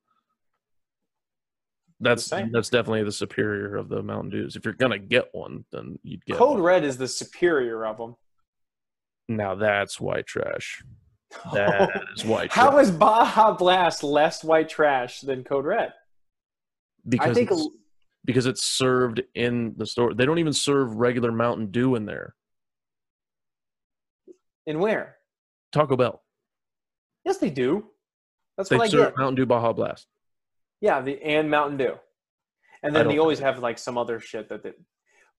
That's that's definitely the superior of the Mountain Dews. If you're gonna get one, then you'd get Code one. Red is the superior of them. Now that's white trash. That is white How trash. is Baja Blast less white trash than Code Red? because I think it's, because it's served in the store. They don't even serve regular Mountain Dew in there. in where? Taco Bell. Yes, they do. That's They what I serve get. Mountain Dew Baja Blast. Yeah, the and Mountain Dew, and then they always have like some other shit that. They,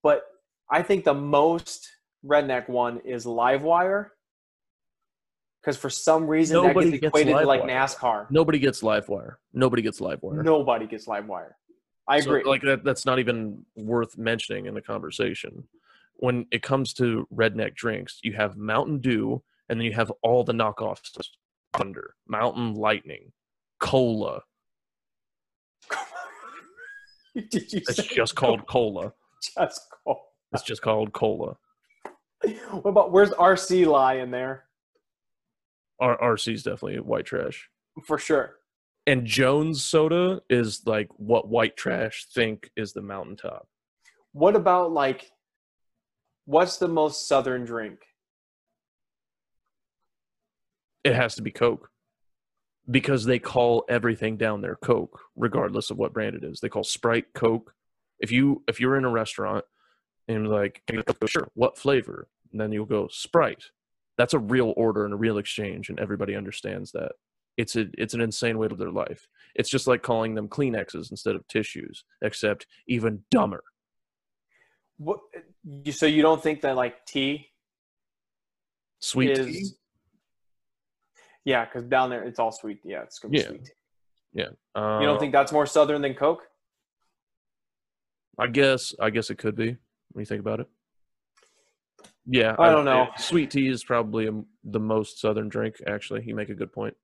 but I think the most redneck one is Livewire, because for some reason Nobody that gets gets equated to like. NASCAR. Nobody gets Livewire. Nobody gets Livewire. Nobody gets Livewire. I So, agree. like that, that's not even worth mentioning in the conversation. When it comes to redneck drinks, you have Mountain Dew, and then you have all the knockoffs under Mountain Lightning, Cola. Did you It's just called Cola. just call? It's just called Cola. What about where's RC lie in there R- is definitely white trash. for sure? And Jones Soda is like what white trash think is the mountaintop. What about like, what's the most southern drink? It has to be Coke. Because they call everything down there Coke, regardless of what brand it is. They call Sprite Coke. If you if you're in a restaurant and like "Can I get a Coke?" sure, what flavor? And then you'll go Sprite. That's a real order and a real exchange, and everybody understands that. It's a it's an insane way to live their life. It's just like calling them Kleenexes instead of tissues, except even dumber. What? You, so you don't think that like tea Sweet is? tea. Yeah, because down there it's all sweet. Yeah, it's gonna be sweet tea. Yeah. Uh, You don't think that's more southern than Coke? I guess I guess it could be when you think about it. Yeah, I don't know. Sweet tea is probably the most southern drink. Actually, you make a good point.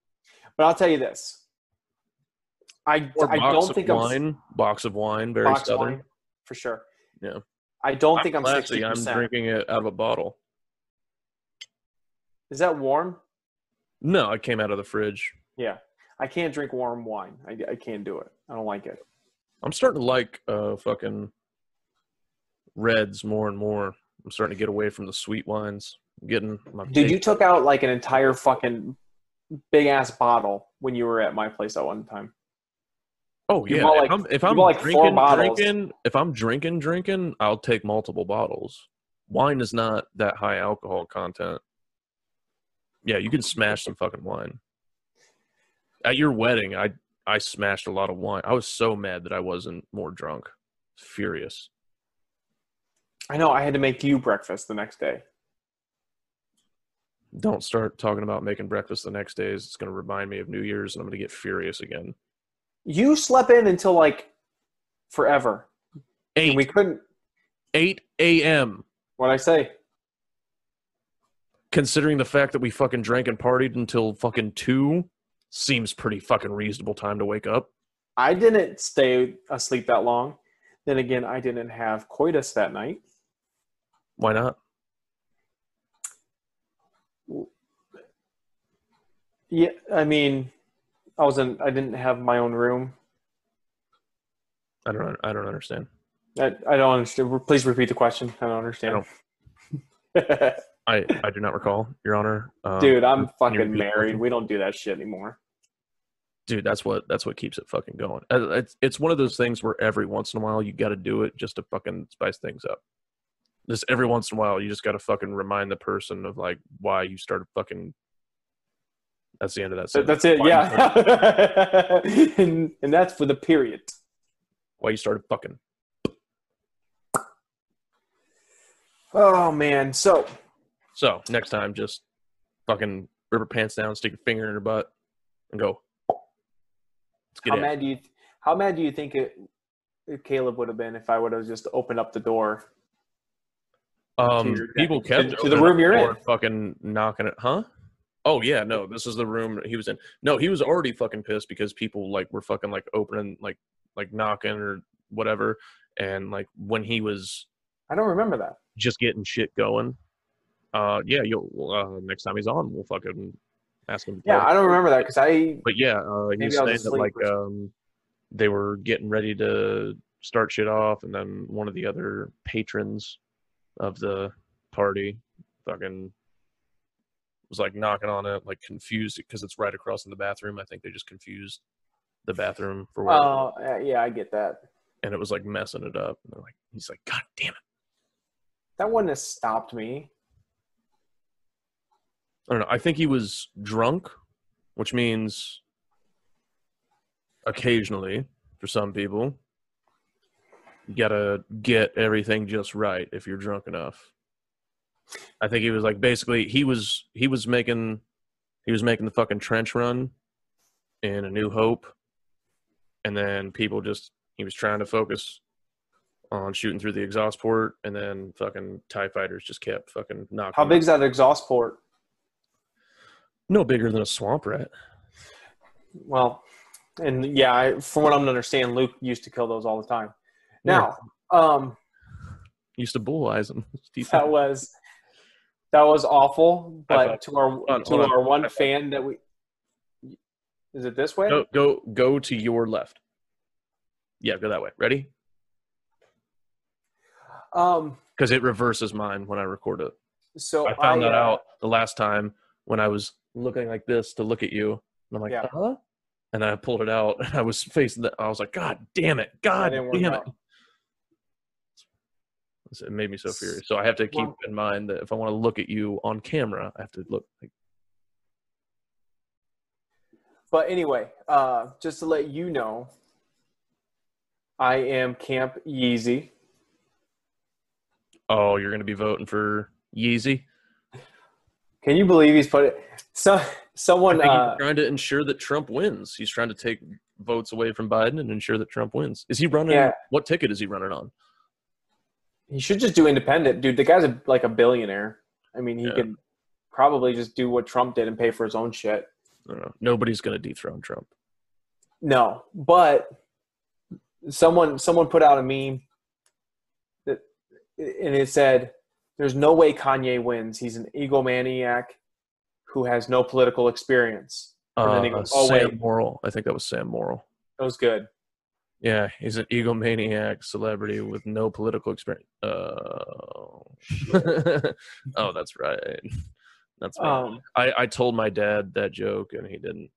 But I'll tell you this. I I don't think I'm wine, box of wine, very southern. wine, for sure. Yeah. I don't I'm think I'm classy, I'm drinking it out of a bottle. Is that warm? No, it came out of the fridge. Yeah, I can't drink warm wine. I, I can't do it. I don't like it. I'm starting to like uh fucking reds more and more. I'm starting to get away from the sweet wines. I'm getting my Dude, you took out like an entire fucking big ass bottle when you were at my place at one time. Oh you yeah, bought, if I'm, if I'm bought, like, four drinking, bottles. drinking, if I'm drinking, drinking, I'll take multiple bottles. Wine is not that high alcohol content. Yeah, you can smash some fucking wine. At your wedding, I I smashed a lot of wine. I was so mad that I wasn't more drunk. Furious. I know. I had to make you breakfast the next day. Don't start talking about making breakfast the next days. It's going to remind me of New Year's, and I'm going to get furious again. You slept in until like forever. Eight And we couldn't. eight a.m. What I say? considering the fact that we fucking drank and partied until fucking two seems pretty fucking reasonable time to wake up. I didn't stay asleep that long. Then again, I didn't have coitus that night. Why not? Yeah, I mean, I wasn't. I didn't have my own room. I don't. I don't understand. I, I don't understand. Please repeat the question. I don't understand. I I do not recall, Your Honor. Um, Dude, I'm fucking married. We don't do that shit anymore. Dude, that's what that's what keeps it fucking going. Uh, It's it's one of those things where every once in a while you got to do it just to fucking spice things up. Just every once in a while you just got to fucking remind the person of like why you started fucking. That's the end of that. Sentence. That's it. Why Yeah, and and that's for the period. why you started fucking. Oh man. So So next time, just fucking rip her pants down, stick your finger in her butt, and go. Let's get how it. mad do you How mad do you think it Caleb would have been if I would have just opened up the door? Um, people kept to the room you're in. fucking knocking it, huh? Oh yeah, no, this is the room he was in. No, he was already fucking pissed because people like were fucking like opening like like knocking or whatever, and like when he was I don't remember that. just getting shit going. Uh, yeah, you'll uh, next time he's on, we'll fucking ask him. Yeah. I don't remember that because I But yeah, uh, he was saying that like um, they were getting ready to start shit off, and then one of the other patrons of the party fucking was like knocking on it, like confused because it's right across in the bathroom. I think they just confused the bathroom for where, Oh, uh, yeah, I get that. and it was like messing it up. And they're like, he's like, God damn it! That wouldn't have stopped me. I don't know. I think he was drunk, which means occasionally for some people, gotta get everything just right if you're drunk enough. I think he was like basically he was he was making he was making the fucking trench run in A New Hope, and then people just he was trying to focus on shooting through the exhaust port, and then fucking Tie fighters just kept fucking knocking. How him big's that exhaust port? No bigger than a swamp rat. Well, and yeah, I, from what I'm understanding, Luke used to kill those all the time. Now, um, Used to bull eyes him. that was that was awful. But to our on, to hold on. our one High five. fan that we is it this way? Go go go to your left. Yeah, go that way. Ready? Um, Because it reverses mine when I record it. so I found that uh, out the last time when I was looking like this to look at you, and I'm like, Yeah. huh? And I pulled it out, and I was facing that. I was like, God damn it! God damn it! out. It made me so furious. So I have to keep Well- in mind that if I want to look at you on camera, I have to look like But anyway, uh, just to let you know, I am Camp Yeezy. oh, you're gonna be voting for Yeezy. Can you believe he's put it? So someone uh, he's trying to ensure that Trump wins. He's trying to take votes away from Biden and ensure that Trump wins. Is he running? Yeah. What ticket is he running on? He should just do independent, dude. The guy's a, like a billionaire. I mean, he Yeah. could probably just do what Trump did and pay for his own shit. I don't know. Nobody's going to dethrone Trump. No, but someone someone put out a meme that and it said, "There's no way Kanye wins. He's an egomaniac who has no political experience." And then he Uh, goes, "Oh, Sam wait." Morril. I think that was Sam Morril. That was good. Yeah, he's an egomaniac celebrity with no political experience. Oh, oh, that's right. That's right. Um, I, I told my dad that joke and he didn't.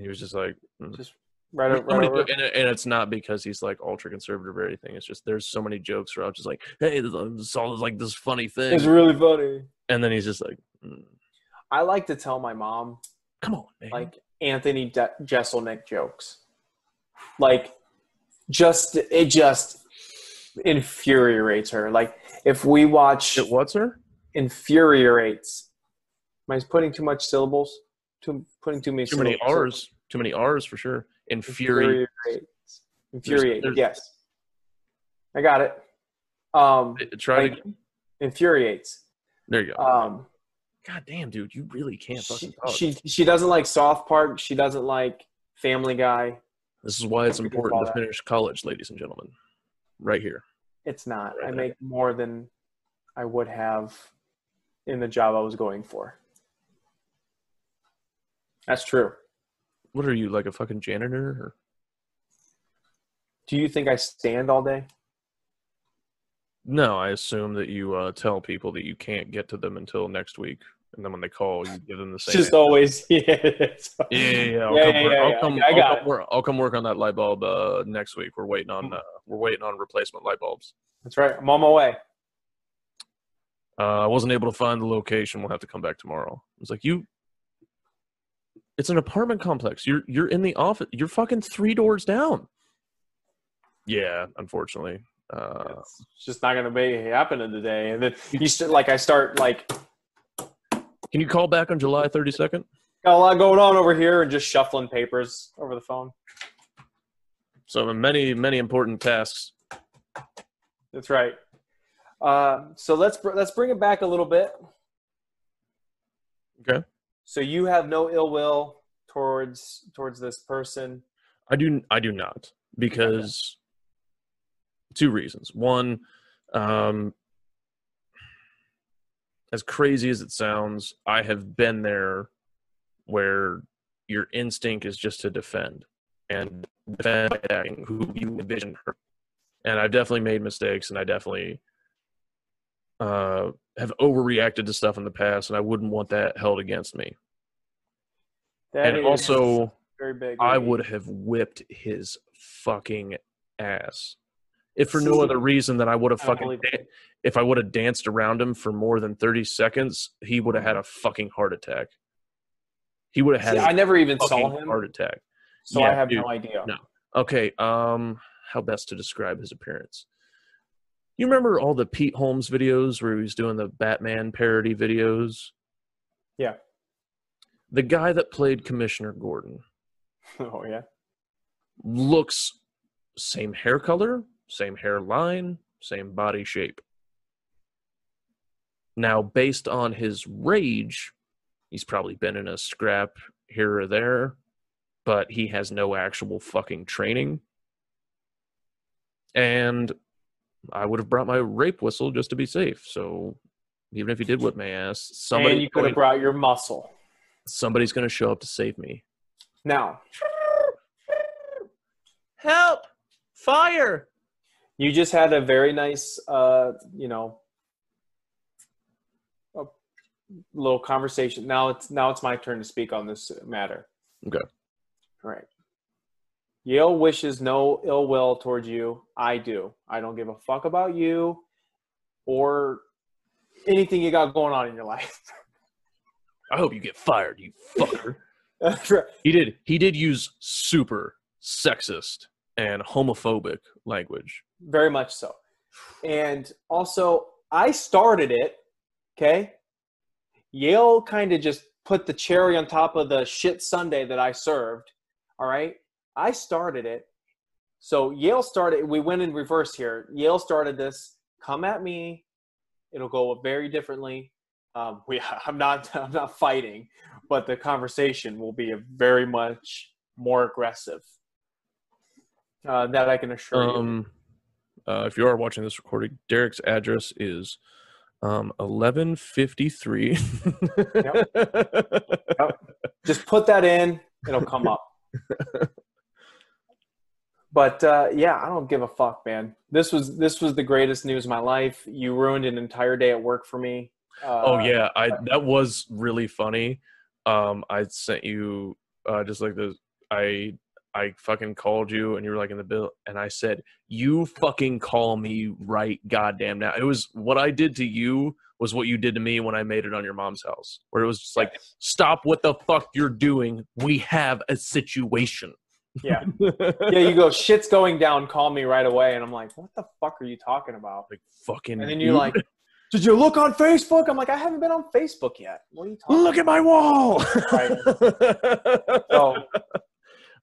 He was just like, mm. just right, There's right many over. and, and it's not because he's like ultra conservative or anything. It's just there's so many jokes where I'm just like, hey, this this all is like this funny thing, It's really funny. and then he's just like, mm, I like to tell my mom come on, man. like Anthony De- Jeselnik jokes. Like, just it just infuriates her. Like, if we watch it what's her? infuriates. Am I putting too much syllables? Too putting too many Too many. R's. Too many R's for sure. Infuriate. Infuriates. Infuriate. Yes, I got it. Um, Try like- again. infuriates. There you go. Um, God damn, dude, you really can't fucking she, she she doesn't like South Park. She doesn't like Family Guy. This is why it's important to finish college, ladies and gentlemen. Right here. It's not. Right I there. make more than I would have in the job I was going for. That's true. What are you like a fucking janitor? Or? Do you think I stand all day? No, I assume that you uh, tell people that you can't get to them until next week, and then when they call, you give them the same. Just answer. always. Yeah. Yeah, yeah, yeah. I'll Yeah, come, yeah, work, I'll come, I I'll come work, I'll come work on that light bulb uh, next week. We're waiting on uh, we're waiting on replacement light bulbs. That's right. I'm on my way. Uh, I wasn't able to find the location. We'll have to come back tomorrow. It's like you. It's an apartment complex. You're you're in the office. You're fucking three doors down. Yeah, unfortunately. Uh, It's just not gonna be happening today. And then you st- like I start like can you call back on July thirty second? got a lot going on over here and just shuffling papers over the phone. So many, many important tasks. That's right. Uh, so let's br- let's bring it back a little bit. Okay. So you have no ill will towards towards this person. I do I do not because two reasons. One, um, as crazy as it sounds, I have been there where your instinct is just to defend and defend by attacking who you envision her. And I've definitely made mistakes and I definitely uh, have overreacted to stuff in the past and I wouldn't want that held against me. That and also very big. I would have whipped his fucking ass. If for no other reason than I would have fucking dan- if I would have danced around him for more than 30 seconds, he would have had a fucking heart attack. He would have had See, a I never even saw him, heart attack. so I have dude. no idea. No. Okay, um how best to describe his appearance? You remember all the Pete Holmes videos where he was doing the Batman parody videos? Yeah. The guy that played Commissioner Gordon Oh yeah. looks same hair color, same hairline, same body shape. Now, based on his rage, he's probably been in a scrap here or there, but he has no actual fucking training. And I would have brought my rape whistle just to be safe. So even if he did whip my ass, somebody and you could have brought your muscle. somebody's going to show up to save me. Now Help! Fire! You just had a very nice, uh, you know, a little conversation. Now it's now it's my turn to speak on this matter. Okay. All right. Yale wishes no ill will towards you. I do. I don't give a fuck about you or anything you got going on in your life. I hope you get fired, you fucker. That's right. He did. He did use super sexist and homophobic language. Very much so. And also, I started it. Okay. Yale kind of just put the cherry on top of the shit Sunday that I served. All right. I started it. So Yale started, we went in reverse here. Yale started this. Come at me. It'll go very differently. Um, we, I'm not, I'm not fighting, but the conversation will be very much more aggressive. Uh, that I can assure you. Um, uh, if you are watching this recording, Derek's address is um, eleven fifty three. just put that in it'll come up but uh, yeah i don't give a fuck man this was this was the greatest news of my life you ruined an entire day at work for me uh, oh yeah, I that was really funny. Um, I sent you uh, just like the I I fucking called you and you were like in the bill and I said you fucking call me right goddamn now. It was what I did to you was what you did to me when I made it on your mom's house, where it was just like stop what the fuck you're doing. We have a situation. yeah yeah you go shit's going down call me right away and i'm like what the fuck are you talking about like fucking. and then you're dude. like did you look on facebook i'm like i haven't been on facebook yet what are you talking look at my wall. Right. so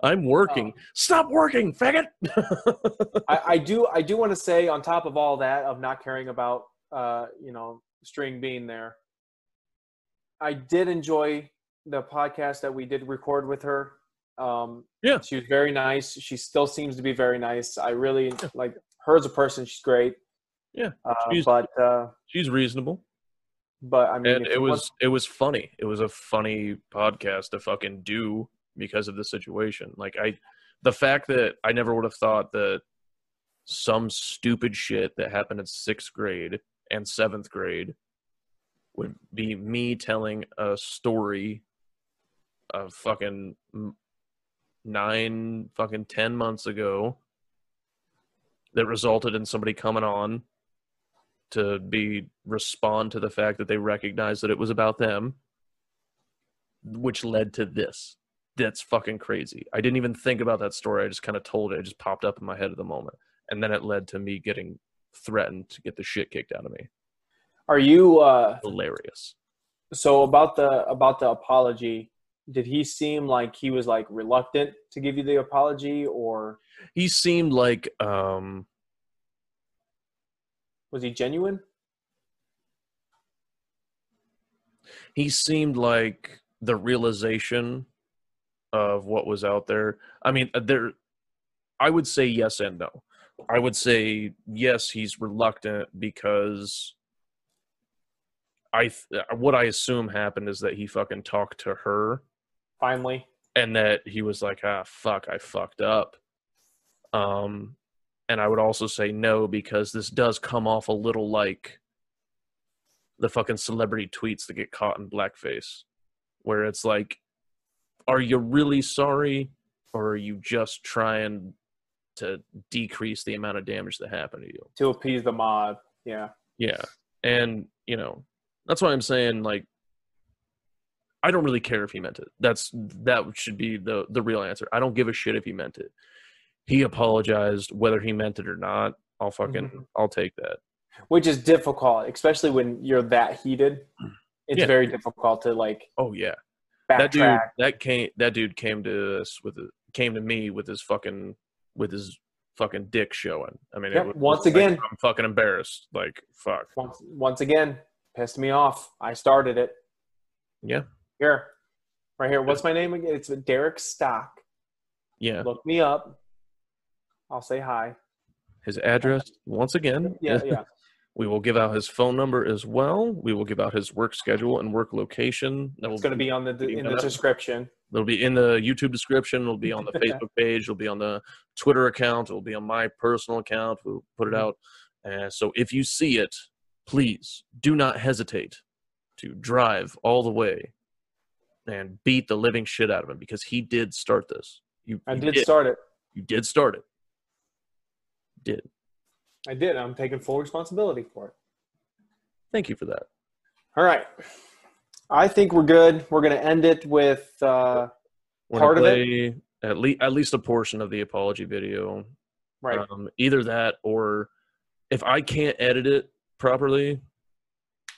I'm working. Oh. Stop working, faggot. I, I do I do want to say on top of all that of not caring about uh, you know string being there, I did enjoy the podcast that we did record with her. Um, Yeah. she was very nice. She still seems to be very nice. I really like her as a person. She's great. Yeah, uh, she's- but uh, She's reasonable. but I mean, and it was want- it was funny. It was a funny podcast to fucking do because of the situation. Like I, the fact that I never would have thought that some stupid shit that happened in sixth grade and seventh grade would be me telling a story of fucking nine fucking ten months ago that resulted in somebody coming on to be respond to the fact that they recognized that it was about them which led to this that's fucking crazy. I didn't even think about that story. I just kind of told it. It just popped up in my head at the moment. And then it led to me getting threatened to get the shit kicked out of me. Are you uh, hilarious. so about the about the apology did he seem like he was like reluctant to give you the apology, or? He seemed like um was he genuine? he seemed like the realization of what was out there. I mean, uh, there I would say yes and no. I would say yes, he's reluctant because I what I assume happened is that he fucking talked to her Finally, and that he was like, ah, fuck, I fucked up. Um, and I would also say no because this does come off a little like the fucking celebrity tweets that get caught in blackface, where it's like, are you really sorry, or are you just trying to decrease the amount of damage that happened to you? to appease the mob. Yeah, Yeah. And, you know, that's why I'm saying like I don't really care if he meant it. That's that should be the the real answer. I don't give a shit if he meant it. He apologized whether he meant it or not. I'll fucking Mhm. I'll take that. which is difficult, especially when you're that heated. It's Yeah. very difficult to like Oh yeah. Backtrack. That dude that came that dude came to us with a, came to me with his fucking with his fucking dick showing. I mean, it Yep, was once like, again. I'm fucking embarrassed. Like fuck. once once again pissed me off. I started it. Yeah. Here, right here. What's my name again? It's Derek Stock. Yeah. Look me up. I'll say hi. His address once again. Yeah, yeah. We will give out his phone number as well. We will give out his work schedule and work location. That will It's going to be on the in the description. It'll be in the YouTube description. It'll be on the Facebook page. It'll be on the Twitter account. It'll be on my personal account. We'll put it Mhm. out. Uh, so if you see it, please do not hesitate to drive all the way and beat the living shit out of him because he did start this. You, I you did start it. You did start it. Did. I did. I'm taking full responsibility for it. Thank you for that. All right. I think we're good. We're going to end it with uh, Part of it? at least at least a portion of the apology video. right. Um, either that or if I can't edit it properly,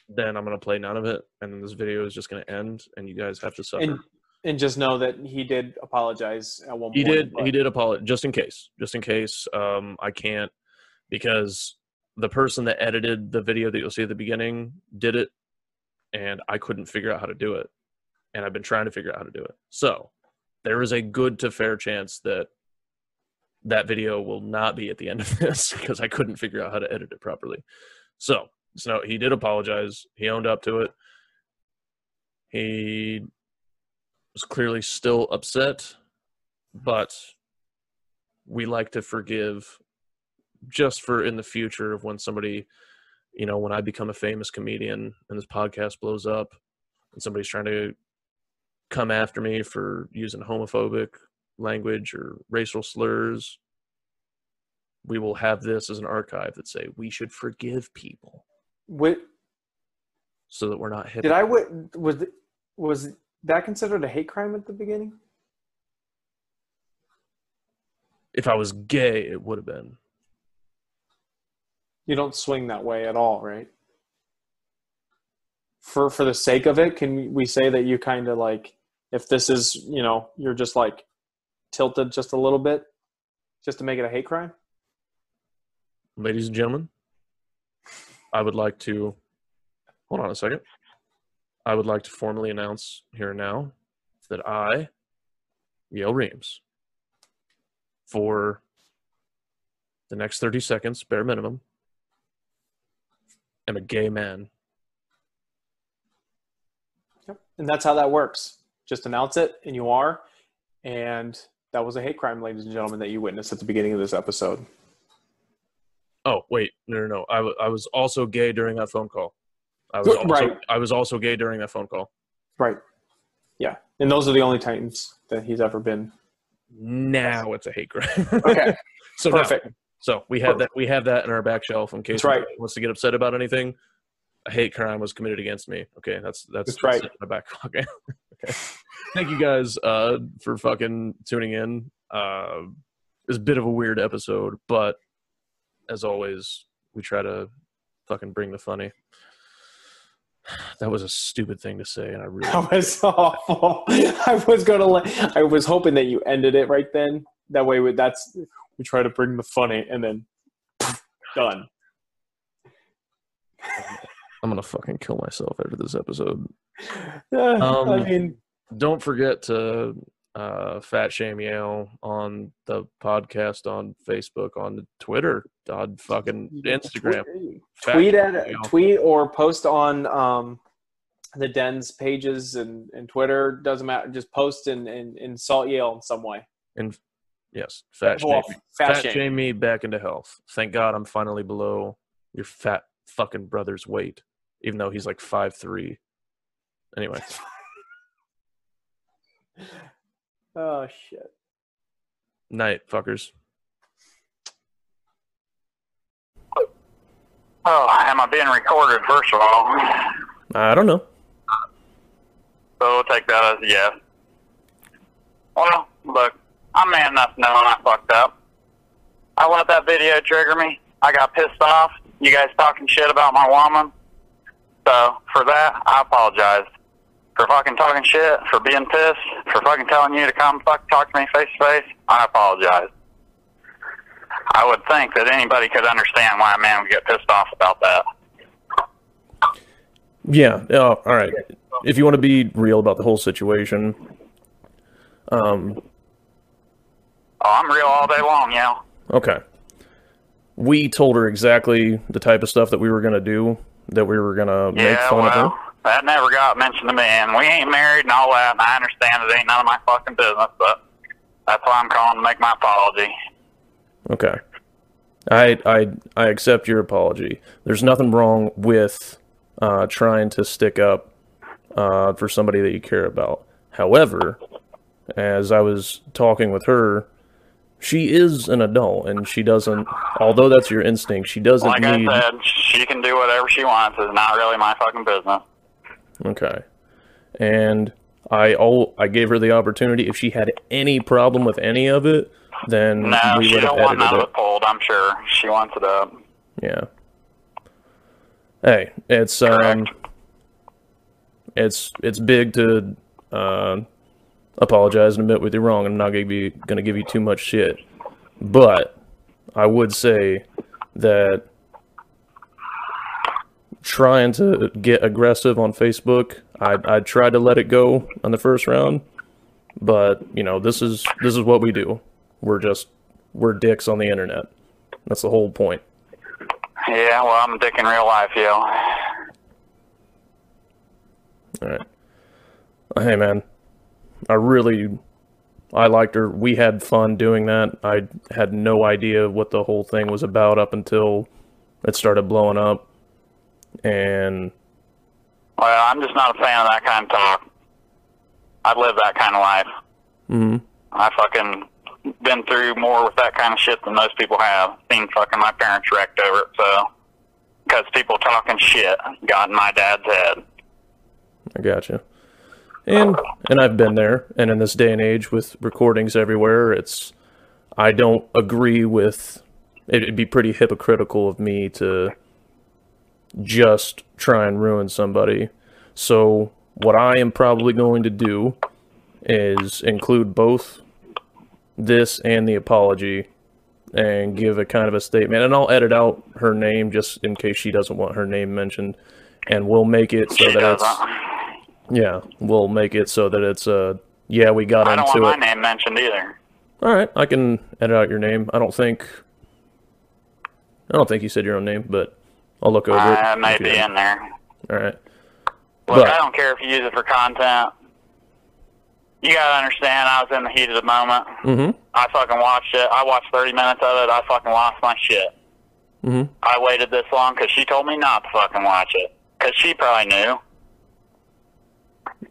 then I'm gonna play none of it, and this video is just gonna end, and you guys have to suffer. and and just know that he did apologize at one he point. did. but- He did apologize just in case. Just in case. Um, I can't because the person that edited the video that you'll see at the beginning did it, and I couldn't figure out how to do it, and I've been trying to figure out how to do it. So there is a good to fair chance that that video will not be at the end of this because I couldn't figure out how to edit it properly. So, so he did apologize. He owned up to it. He was clearly still upset, but we like to forgive just for in the future of when somebody, you know, when I become a famous comedian and this podcast blows up and somebody's trying to come after me for using homophobic language or racial slurs, we will have this as an archive that say we should forgive people Wait, so that we're not hit. did I was it- was that considered a hate crime at the beginning? If I was gay, it would have been. You don't swing that way at all, right? For for the sake of it, can we say that you kind of like if this is, you know, you're just like tilted just a little bit just to make it a hate crime? Ladies and gentlemen, I would like to hold on a second. I would like to formally announce here now that I, Yale Reams, for the next 30 seconds, bare minimum, am a gay man. Yep. And that's how that works. Just announce it, and you are. And that was a hate crime, ladies and gentlemen, that you witnessed at the beginning of this episode. Oh, wait, no, no, no. I, w- I was also gay during that phone call. I was also, Right. I was also gay during that phone call. Right. Yeah. And those are the only times that he's ever been. Now it's a hate crime. Okay. so now- Perfect. So we have that we have that in our back shelf in case That's right. wants to get upset about anything. A hate crime was committed against me. Okay, that's that's, That's right. in my back pocket. okay. Thank you guys uh, for fucking tuning in. Uh, it's a bit of a weird episode, but as always, we try to fucking bring the funny. That was a stupid thing to say, and I really. That was awful. I was gonna. Let, I was hoping that you ended it right then. That way, that's we try to bring the funny, and then done. I'm gonna fucking kill myself after this episode. I Um, mean, Don't forget to uh, fat shame Yale on the podcast on Facebook, on Twitter, on fucking Instagram. Tweet, tweet at Yale. tweet or post on um, the Den's pages and, and Twitter. Doesn't matter. Just post and, and insult Yale in some way. And yes, fat shame, Well, me. fat fat shame. shame me back into health. Thank God I'm finally below your fat fucking brother's weight, even though he's like five three. Anyway, Oh shit. night fuckers. Oh, am I being recorded, first of all? I don't know. So we'll take that as a yes. Well, look, I'm man enough to know I fucked up. I let that video trigger me. I got pissed off. You guys talking shit about my woman. So for that, I apologize. For fucking talking shit, for being pissed, for fucking telling you to come fuck talk to me face to face, I apologize. I would think that anybody could understand why a man would get pissed off about that. Yeah. Oh, all right. If you want to be real about the whole situation, um, Oh, I'm real all day long, know. okay. We told her exactly the type of stuff that we were gonna do, that we were gonna make Yeah, fun of her. well, that never got mentioned to me, and we ain't married and all that, and I understand it ain't none of my fucking business, but that's why I'm calling to make my apology. Okay. I I I accept your apology. There's nothing wrong with uh, trying to stick up uh, for somebody that you care about. However, as I was talking with her, she is an adult and she doesn't. Although that's your instinct, she doesn't Like need. I said, she can do whatever she wants. It's not really my fucking business. Okay. And I all I gave her the opportunity. If she had any problem with any of it, then No, we she would have don't want none of it pulled. I'm sure she wants it up. Yeah. Hey, it's um, it's it's big to uh, apologize and admit what you're wrong. I'm not gonna be gonna give you too much shit, but I would say that trying to get aggressive on Facebook, I I tried to let it go on the first round, but you know this is this is what we do. We're just we're dicks on the internet. That's the whole point. Yeah, well, I'm a dick in real life, yo. All right. Hey, man. I really, I liked her. We had fun doing that. I had no idea what the whole thing was about up until it started blowing up. And Well, I'm just not a fan of that kind of talk. I live that kind of life. Mm-hmm. I fucking been through more with that kind of shit than most people have. Seen fucking my parents wrecked over it, so because people talking shit got in my dad's head. I gotcha. And and I've been there. And in this day and age with recordings everywhere, it's I don't agree with. It'd be pretty hypocritical of me to just try and ruin somebody. So what I am probably going to do is include both this and the apology and give a kind of a statement and I'll edit out her name just in case she doesn't want her name mentioned and we'll make it so She that it's. Yeah, we'll make it so that it's uh yeah, we got it. I don't want into my it. name mentioned either. All right, I can edit out your name. I don't think I don't think you said your own name, but I'll look over it. I may be in there. All right. Look, But- I don't care if you use it for content. You gotta understand, I was in the heat of the moment. Mm-hmm. I fucking watched it. I watched 30 minutes of it. I fucking lost my shit. Mm-hmm. I waited this long because she told me not to fucking watch it. Because she probably knew.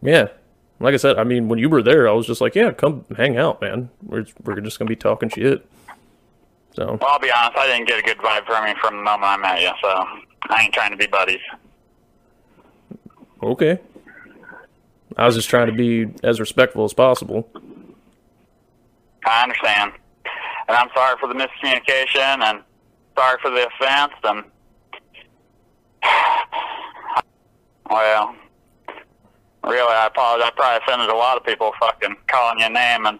Yeah. Like I said, I mean, when you were there, I was just like, "Yeah, come hang out, man. We're we're just gonna be talking shit." So Well, I'll be honest, I didn't get a good vibe from you from the moment I met you, so I ain't trying to be buddies. okay. I was just trying to be as respectful as possible. I understand. And I'm sorry for the miscommunication and sorry for the offense and well, really, I apologize. I probably offended a lot of people fucking calling your name and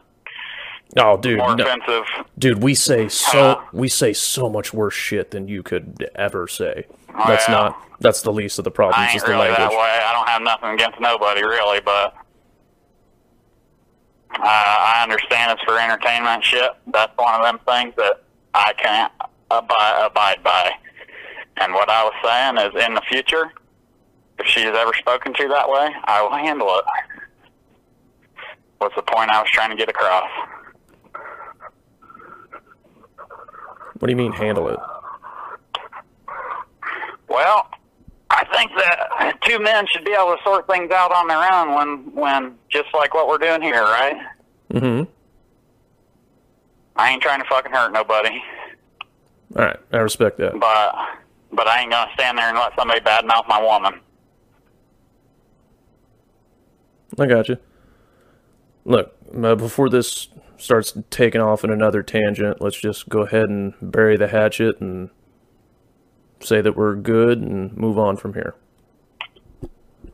Oh, dude, more no- offensive. dude, we say so Uh, we say so much worse shit than you could ever say. That's not that's the least of the problems. I ain't is the really that way. I don't have nothing against nobody, really, but uh, I understand it's for entertainment shit. That's one of them things that I can't abide, abide by. And what I was saying is, in the future, if she is ever spoken to that way, I will handle it. What's the point I was trying to get across? What do you mean handle it? Well, I think that two men should be able to sort things out on their own when, when just like what we're doing here, right? Mm-hmm. I ain't trying to fucking hurt nobody, All right, I respect that. but but I ain't gonna stand there and let somebody badmouth my woman. I got you. Look, uh, before this starts taking off in another tangent, let's just go ahead and bury the hatchet and say that we're good and move on from here.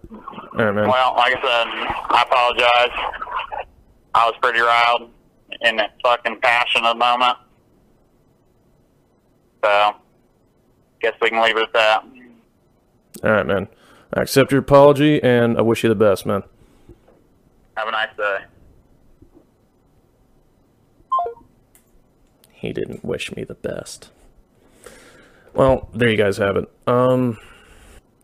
All right, man. Well, like I said, I apologize. I was pretty riled in that fucking passionate moment. So, guess we can leave it at that. All right, man. I accept your apology, and I wish you the best, man. Have a nice day. He didn't wish me the best. Well, there you guys have it. Um,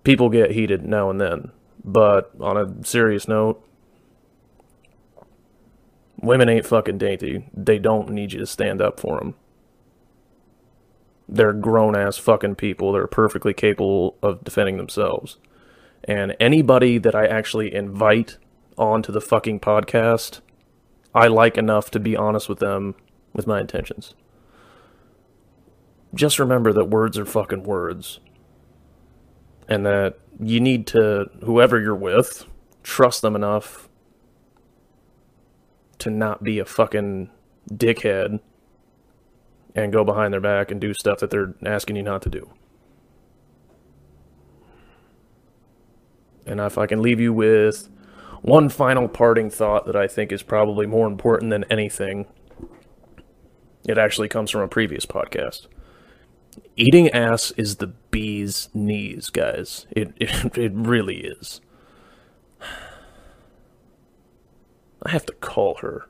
people get heated now and then, but on a serious note, women ain't fucking dainty. They don't need you to stand up for them. They're grown ass fucking people. They're perfectly capable of defending themselves. And anybody that I actually invite onto the fucking podcast, I like enough to be honest with them with my intentions. Just remember that words are fucking words. And that you need to, whoever you're with, trust them enough to not be a fucking dickhead and go behind their back and do stuff that they're asking you not to do. And if I can leave you with one final parting thought that I think is probably more important than anything, it actually comes from a previous podcast. Eating ass is the bee's knees, guys. It it, it really is. I have to call her.